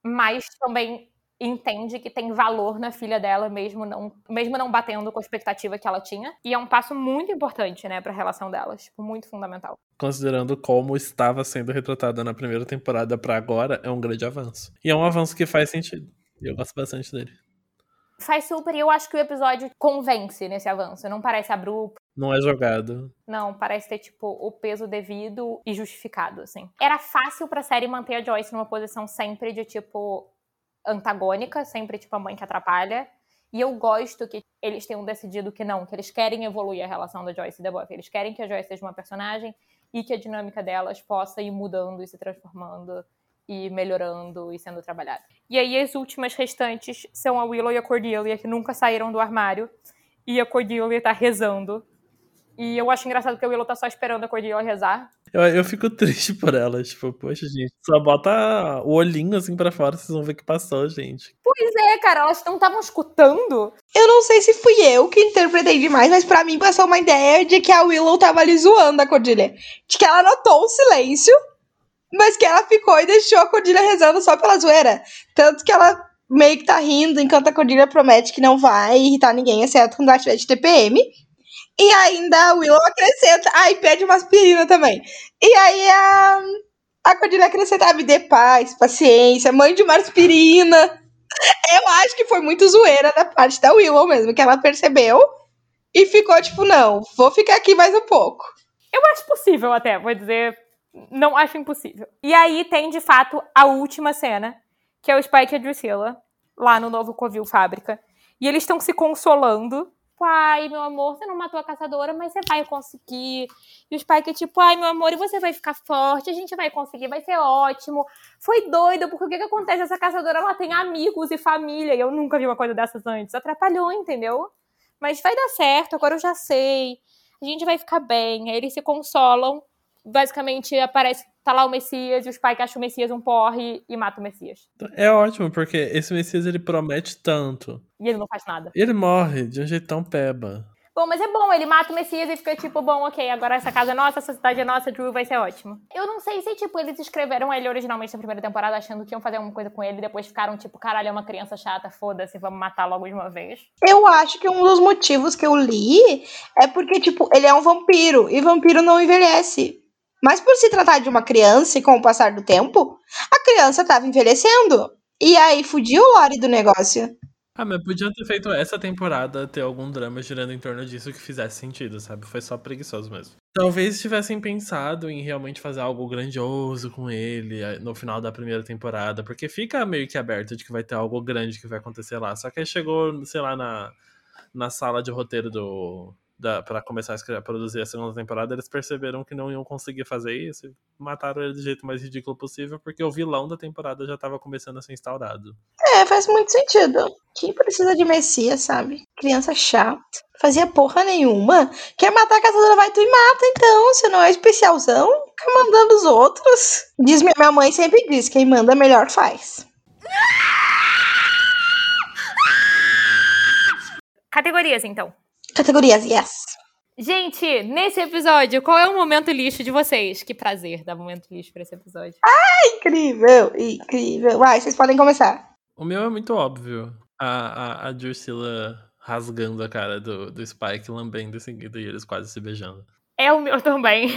mas também entende que tem valor na filha dela, mesmo não, mesmo não batendo com a expectativa que ela tinha. E é um passo muito importante, né, pra relação delas. Tipo, muito fundamental. Considerando como estava sendo retratada na primeira temporada para agora, é um grande avanço. E é um avanço que faz sentido. E eu gosto bastante dele. Faz super, e eu acho que o episódio convence nesse avanço. Não parece abrupto. Não é jogado. Não, parece ter, tipo, o peso devido e justificado, assim. Era fácil pra série manter a Joyce numa posição sempre de, tipo, antagônica, sempre tipo a mãe que atrapalha. E eu gosto que eles tenham decidido que não, que eles querem evoluir a relação da Joyce e da Buffy. Eles querem que a Joyce seja uma personagem e que a dinâmica delas possa ir mudando e se transformando e melhorando e sendo trabalhada. E aí as últimas restantes são a Willow e a Cordelia, que nunca saíram do armário. E a Cordelia tá rezando e eu acho engraçado que o Willow tá só esperando a Cordelia rezar. Eu, eu fico <laughs> triste por ela, tipo, poxa, gente, só bota o olhinho assim pra fora, vocês vão ver que passou, gente. Pois é, cara, elas não estavam escutando. Eu não sei se fui eu que interpretei demais, mas para mim passou uma ideia de que a Willow tava ali zoando a Cordelia. De que ela notou o silêncio, mas que ela ficou e deixou a Cordelia rezando só pela zoeira. Tanto que ela meio que tá rindo enquanto a Cordelia promete que não vai irritar ninguém, exceto quando ela tiver de TPM. E ainda a Willow acrescenta. Ah, e pede uma aspirina também. E aí a, a Cordelia acrescenta: ah, me dê paz, paciência, mãe de uma aspirina. <laughs> Eu acho que foi muito zoeira da parte da Willow mesmo, que ela percebeu e ficou tipo: não, vou ficar aqui mais um pouco. Eu acho possível até, vou dizer. Não acho impossível. E aí tem, de fato, a última cena, que é o Spike e a Drusilla, lá no novo Covil Fábrica. E eles estão se consolando ai, meu amor, você não matou a caçadora, mas você vai conseguir. E os pais que tipo, ai, meu amor, e você vai ficar forte, a gente vai conseguir, vai ser ótimo. Foi doido, porque o que que acontece? Essa caçadora, ela tem amigos e família, e eu nunca vi uma coisa dessas antes. Atrapalhou, entendeu? Mas vai dar certo, agora eu já sei. A gente vai ficar bem. Aí eles se consolam. Basicamente, aparece tá lá o Messias e os pais que acham o Messias um porre e matam o Messias. É ótimo, porque esse Messias ele promete tanto. E ele não faz nada. E ele morre de um jeito tão peba. Bom, mas é bom, ele mata o Messias e fica tipo, bom, ok, agora essa casa é nossa, essa cidade é nossa, Drew vai ser ótimo. Eu não sei se, tipo, eles escreveram ele originalmente na primeira temporada achando que iam fazer alguma coisa com ele e depois ficaram tipo, caralho, é uma criança chata, foda-se, vamos matar logo de uma vez. Eu acho que um dos motivos que eu li é porque, tipo, ele é um vampiro e vampiro não envelhece. Mas por se tratar de uma criança e com o passar do tempo, a criança estava envelhecendo. E aí fudiu o lore do negócio. Ah, mas podiam ter feito essa temporada ter algum drama girando em torno disso que fizesse sentido, sabe? Foi só preguiçoso mesmo. Talvez tivessem pensado em realmente fazer algo grandioso com ele eh, no final da primeira temporada, porque fica meio que aberto de que vai ter algo grande que vai acontecer lá. Só que aí chegou, sei lá, na, na sala de roteiro do, para começar a, escrever, a, produzir a segunda temporada, eles perceberam que não iam conseguir fazer isso e mataram ele do jeito mais ridículo possível, porque o vilão da temporada já estava começando a ser instaurado. É, faz muito sentido. Quem precisa de Messias, sabe? Criança chata. Fazia porra nenhuma. Quer matar a caçadora, vai tu e mata então. Você não é especialzão? Fica mandando os outros. Diz minha, minha mãe sempre diz: quem manda melhor faz. Categorias, então. Categorias, yes. Gente, nesse episódio, qual é o momento lixo de vocês? Que prazer dar momento lixo pra esse episódio. Ah, incrível, incrível. Vai, vocês podem começar. O meu é muito óbvio. A, a, a Drusilla rasgando a cara do, do Spike, lambendo em seguida e eles quase se beijando. É o meu também.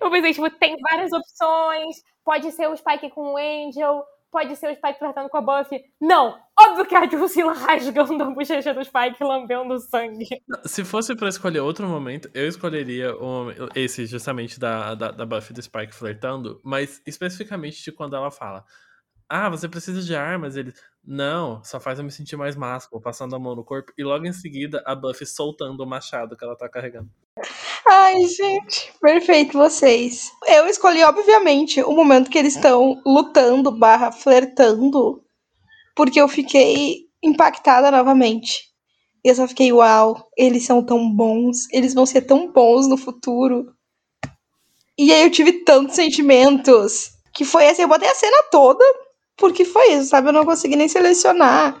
Eu pensei, tipo, tem várias opções. Pode ser o Spike com o Angel, pode ser o Spike flertando com a Buffy. Não! Óbvio que é a Drusilla rasgando a bochecha do Spike lambendo sangue. Se fosse para escolher outro momento, eu escolheria o, esse justamente da, da, da Buffy do Spike flertando, mas especificamente de quando ela fala. Ah, você precisa de armas. Ele, não, só faz eu me sentir mais másculo, passando a mão no corpo. E logo em seguida, a Buffy soltando o machado que ela tá carregando. Ai, gente, perfeito vocês. Eu escolhi, obviamente, o momento que eles estão lutando barra flertando, porque eu fiquei impactada novamente. Eu só fiquei, uau, eles são tão bons, eles vão ser tão bons no futuro. E aí eu tive tantos sentimentos, que foi assim, eu botei a cena toda, porque foi isso, sabe? Eu não consegui nem selecionar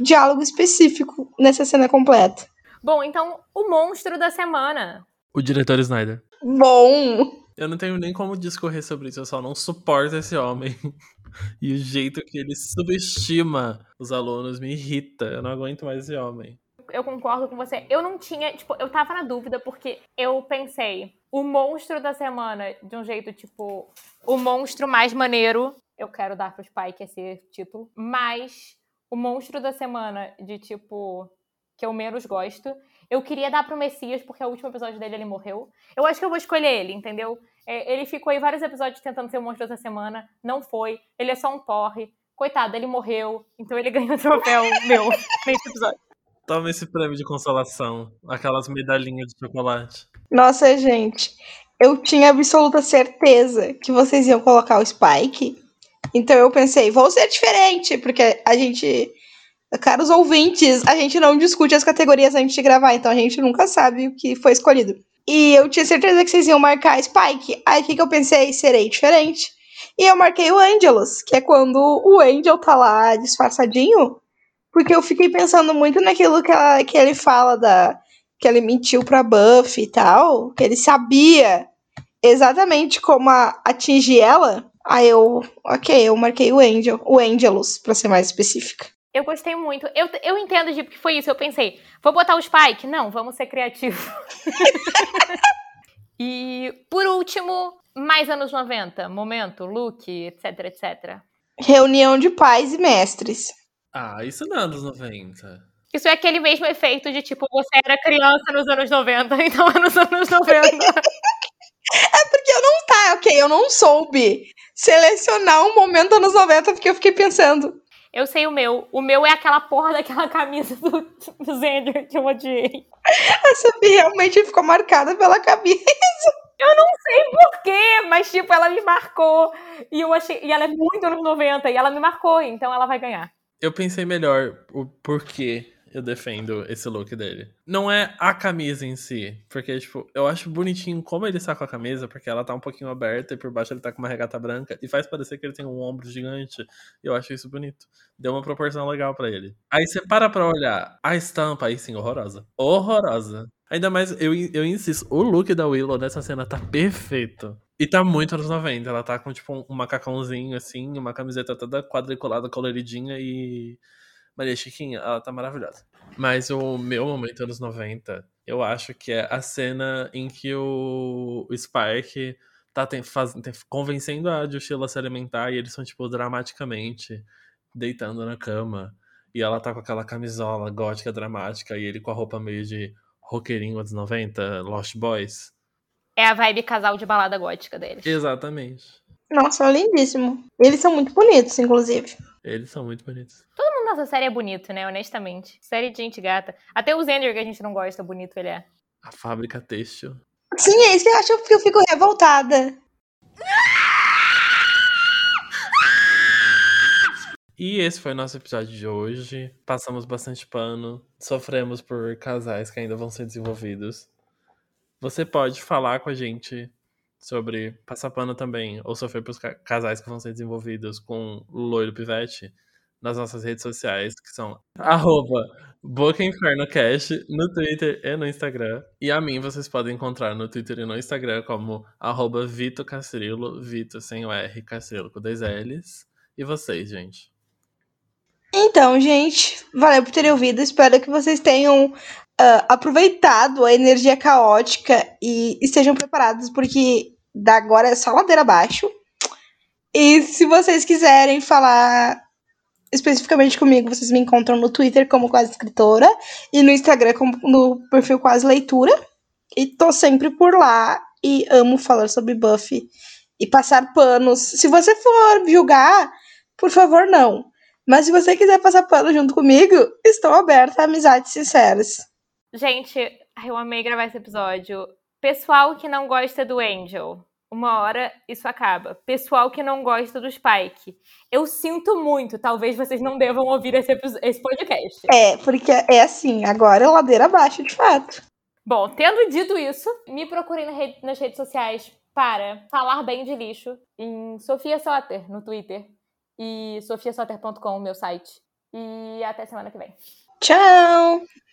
diálogo específico nessa cena completa. Bom, então, o monstro da semana. O diretor Snyder. Bom! Eu não tenho nem como discorrer sobre isso, eu só não suporto esse homem. <laughs> e o jeito que ele subestima os alunos me irrita. Eu não aguento mais esse homem. Eu concordo com você. Eu não tinha, tipo, eu tava na dúvida porque eu pensei, o monstro da semana, de um jeito, tipo, o monstro mais maneiro, eu quero dar pro Spike esse título, mas o monstro da semana, de tipo, que eu menos gosto. Eu queria dar pro Messias, porque o último episódio dele ele morreu. Eu acho que eu vou escolher ele, entendeu? É, ele ficou aí vários episódios tentando ser o monstro da semana, não foi. Ele é só um porre. Coitado, ele morreu, então ele <laughs> ganhou o troféu meu nesse episódio. Toma esse prêmio de consolação, aquelas medalhinhas de chocolate. Nossa, gente, eu tinha absoluta certeza que vocês iam colocar o Spike. Então eu pensei, vou ser diferente, porque a gente Caros ouvintes, a gente não discute as categorias antes de gravar, então a gente nunca sabe o que foi escolhido. E eu tinha certeza que vocês iam marcar Spike. Aí o que, que eu pensei? Serei diferente. E eu marquei o Angelus, que é quando o Angel tá lá disfarçadinho. Porque eu fiquei pensando muito naquilo que, ela, que ele fala da. Que ele mentiu pra Buffy e tal. Que ele sabia exatamente como a, atingir ela. Aí eu. Ok, eu marquei o Angel, o Angelus, pra ser mais específica. Eu gostei muito. Eu, eu entendo de que foi isso. Eu pensei, vou botar o Spike? Não, vamos ser criativos. <laughs> e, por último, mais anos 90. Momento, look, etc, etc. Reunião de pais e mestres. Ah, isso não é anos 90. Isso é aquele mesmo efeito de tipo, você era criança nos anos 90, <laughs> então é nos anos 90. <laughs> é porque eu não tá, ok, eu não soube selecionar um momento anos 90 porque eu fiquei pensando, eu sei o meu. O meu é aquela porra daquela camisa do, do Zender que eu odiei. A Sophie realmente ficou marcada pela camisa. Eu não sei porquê, mas tipo, ela me marcou. E eu achei. E ela é muito anos 90, e ela me marcou, então ela vai ganhar. Eu pensei melhor o porquê eu defendo esse look dele. Não é a camisa em si, porque, tipo, eu acho bonitinho como ele está com a camisa, porque ela tá um pouquinho aberta e por baixo ele tá com uma regata branca e faz parecer que ele tem um ombro gigante. Eu acho isso bonito. Deu uma proporção legal para ele. Aí você para pra olhar a estampa, aí sim, horrorosa. Horrorosa. Ainda mais, eu, eu insisto, o look da Willow nessa cena tá perfeito. E tá muito anos 90. Ela tá com, tipo, um macacãozinho, assim, uma camiseta toda quadriculada, coloridinha e Maria Chiquinha, ela tá maravilhosa. Mas o meu momento anos 90, eu acho que é a cena em que o, o Spike tá tem, faz, tem, convencendo a Jushila a se alimentar e eles são, tipo, dramaticamente deitando na cama. E ela tá com aquela camisola gótica dramática e ele com a roupa meio de roqueirinho anos 90, Lost Boys. É a vibe casal de balada gótica deles. Exatamente. Nossa, lindíssimo. Eles são muito bonitos, inclusive. Eles são muito bonitos. Nessa série é bonito, né? Honestamente. Série de gente gata. Até o Xander, que a gente não gosta, bonito ele é. A fábrica têxtil. Sim, é isso que eu acho que eu fico revoltada. E esse foi o nosso episódio de hoje. Passamos bastante pano, sofremos por casais que ainda vão ser desenvolvidos. Você pode falar com a gente sobre passar pano também, ou sofrer por casais que vão ser desenvolvidos com o Loiro Pivete nas nossas redes sociais, que são arroba BocaInfernoCast no Twitter e no Instagram. E a mim vocês podem encontrar no Twitter e no Instagram como arroba Vito Castrilo, Vito sem o R, Castrilo com dois L's. E vocês, gente? Então, gente, valeu por terem ouvido. Espero que vocês tenham uh, aproveitado a energia caótica e estejam preparados, porque da agora é só ladeira abaixo. E se vocês quiserem falar especificamente comigo, vocês me encontram no Twitter como Quase Escritora e no Instagram como no perfil Quase Leitura. E tô sempre por lá e amo falar sobre Buffy e passar panos. Se você for julgar, por favor, não. Mas se você quiser passar pano junto comigo, estou aberta a amizades sinceras. Gente, eu amei gravar esse episódio. Pessoal que não gosta do Angel, uma hora isso acaba. Pessoal que não gosta do Spike, eu sinto muito. Talvez vocês não devam ouvir esse, esse podcast. É, porque é assim, agora é ladeira abaixo, de fato. Bom, tendo dito isso, me procurem rede, nas redes sociais para falar bem de lixo em Sofia Soter no Twitter e sofiasoter.com, meu site. E até semana que vem. Tchau!